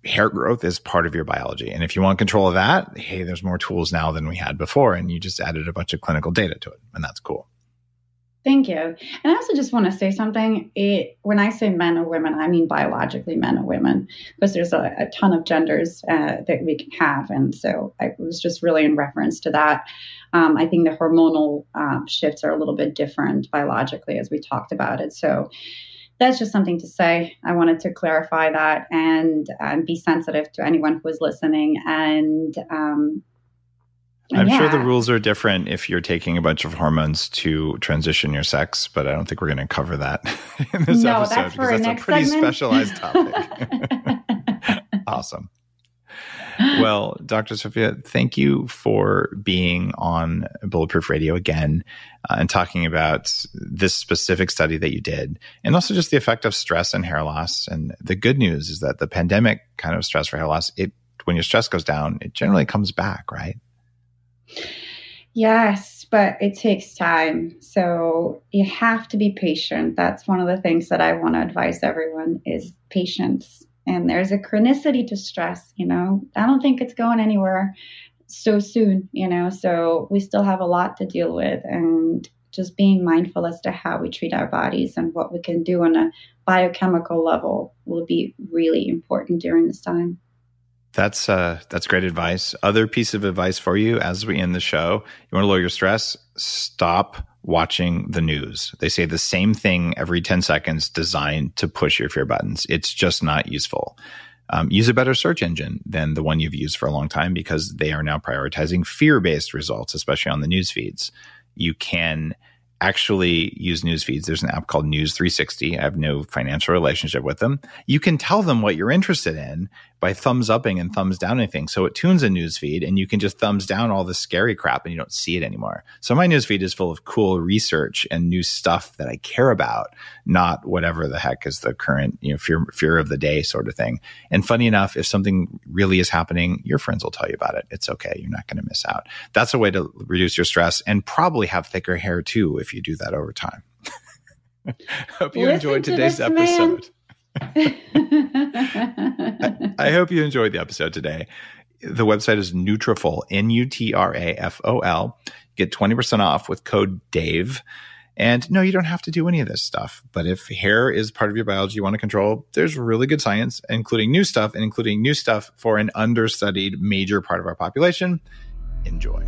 S1: hair growth is part of your biology. And if you want control of that, hey, there's more tools now than we had before. And you just added a bunch of clinical data to it. And that's cool.
S3: Thank you. And I also just want to say something. It, when I say men or women, I mean biologically men or women, because there's a, a ton of genders uh, that we can have. And so I was just really in reference to that. Um, I think the hormonal uh, shifts are a little bit different biologically, as we talked about it. So that's just something to say. I wanted to clarify that and and be sensitive to anyone who is listening. And um,
S1: I'm yeah. sure the rules are different if you're taking a bunch of hormones to transition your sex, but I don't think we're going to cover that in this
S3: no,
S1: episode
S3: that's
S1: because
S3: that's
S1: a pretty
S3: segment.
S1: specialized topic. awesome. Well, Dr. Sophia, thank you for being on Bulletproof Radio again uh, and talking about this specific study that you did, and also just the effect of stress and hair loss. And the good news is that the pandemic kind of stress for hair loss, it when your stress goes down, it generally comes back, right?
S3: Yes, but it takes time. So you have to be patient. That's one of the things that I want to advise everyone is patience. And there's a chronicity to stress, you know. I don't think it's going anywhere so soon, you know. So we still have a lot to deal with and just being mindful as to how we treat our bodies and what we can do on a biochemical level will be really important during this time.
S1: That's uh, that's great advice. Other piece of advice for you as we end the show: you want to lower your stress? Stop watching the news. They say the same thing every ten seconds, designed to push your fear buttons. It's just not useful. Um, use a better search engine than the one you've used for a long time because they are now prioritizing fear-based results, especially on the news feeds. You can actually use news feeds. There's an app called News 360. I have no financial relationship with them. You can tell them what you're interested in by thumbs upping and thumbs downing things. So it tunes a news feed and you can just thumbs down all the scary crap and you don't see it anymore. So my news feed is full of cool research and new stuff that I care about, not whatever the heck is the current, you know, fear, fear of the day sort of thing. And funny enough, if something really is happening, your friends will tell you about it. It's okay. You're not going to miss out. That's a way to reduce your stress and probably have thicker hair too if you do that over time. Hope you
S3: Listen
S1: enjoyed today's
S3: this
S1: episode.
S3: man.
S1: I hope you enjoyed the episode today. The website is Nutrafol, N U T R A F O L. Get 20% off with code DAVE. And no, you don't have to do any of this stuff. But if hair is part of your biology you want to control, there's really good science, including new stuff and including new stuff for an understudied major part of our population. Enjoy.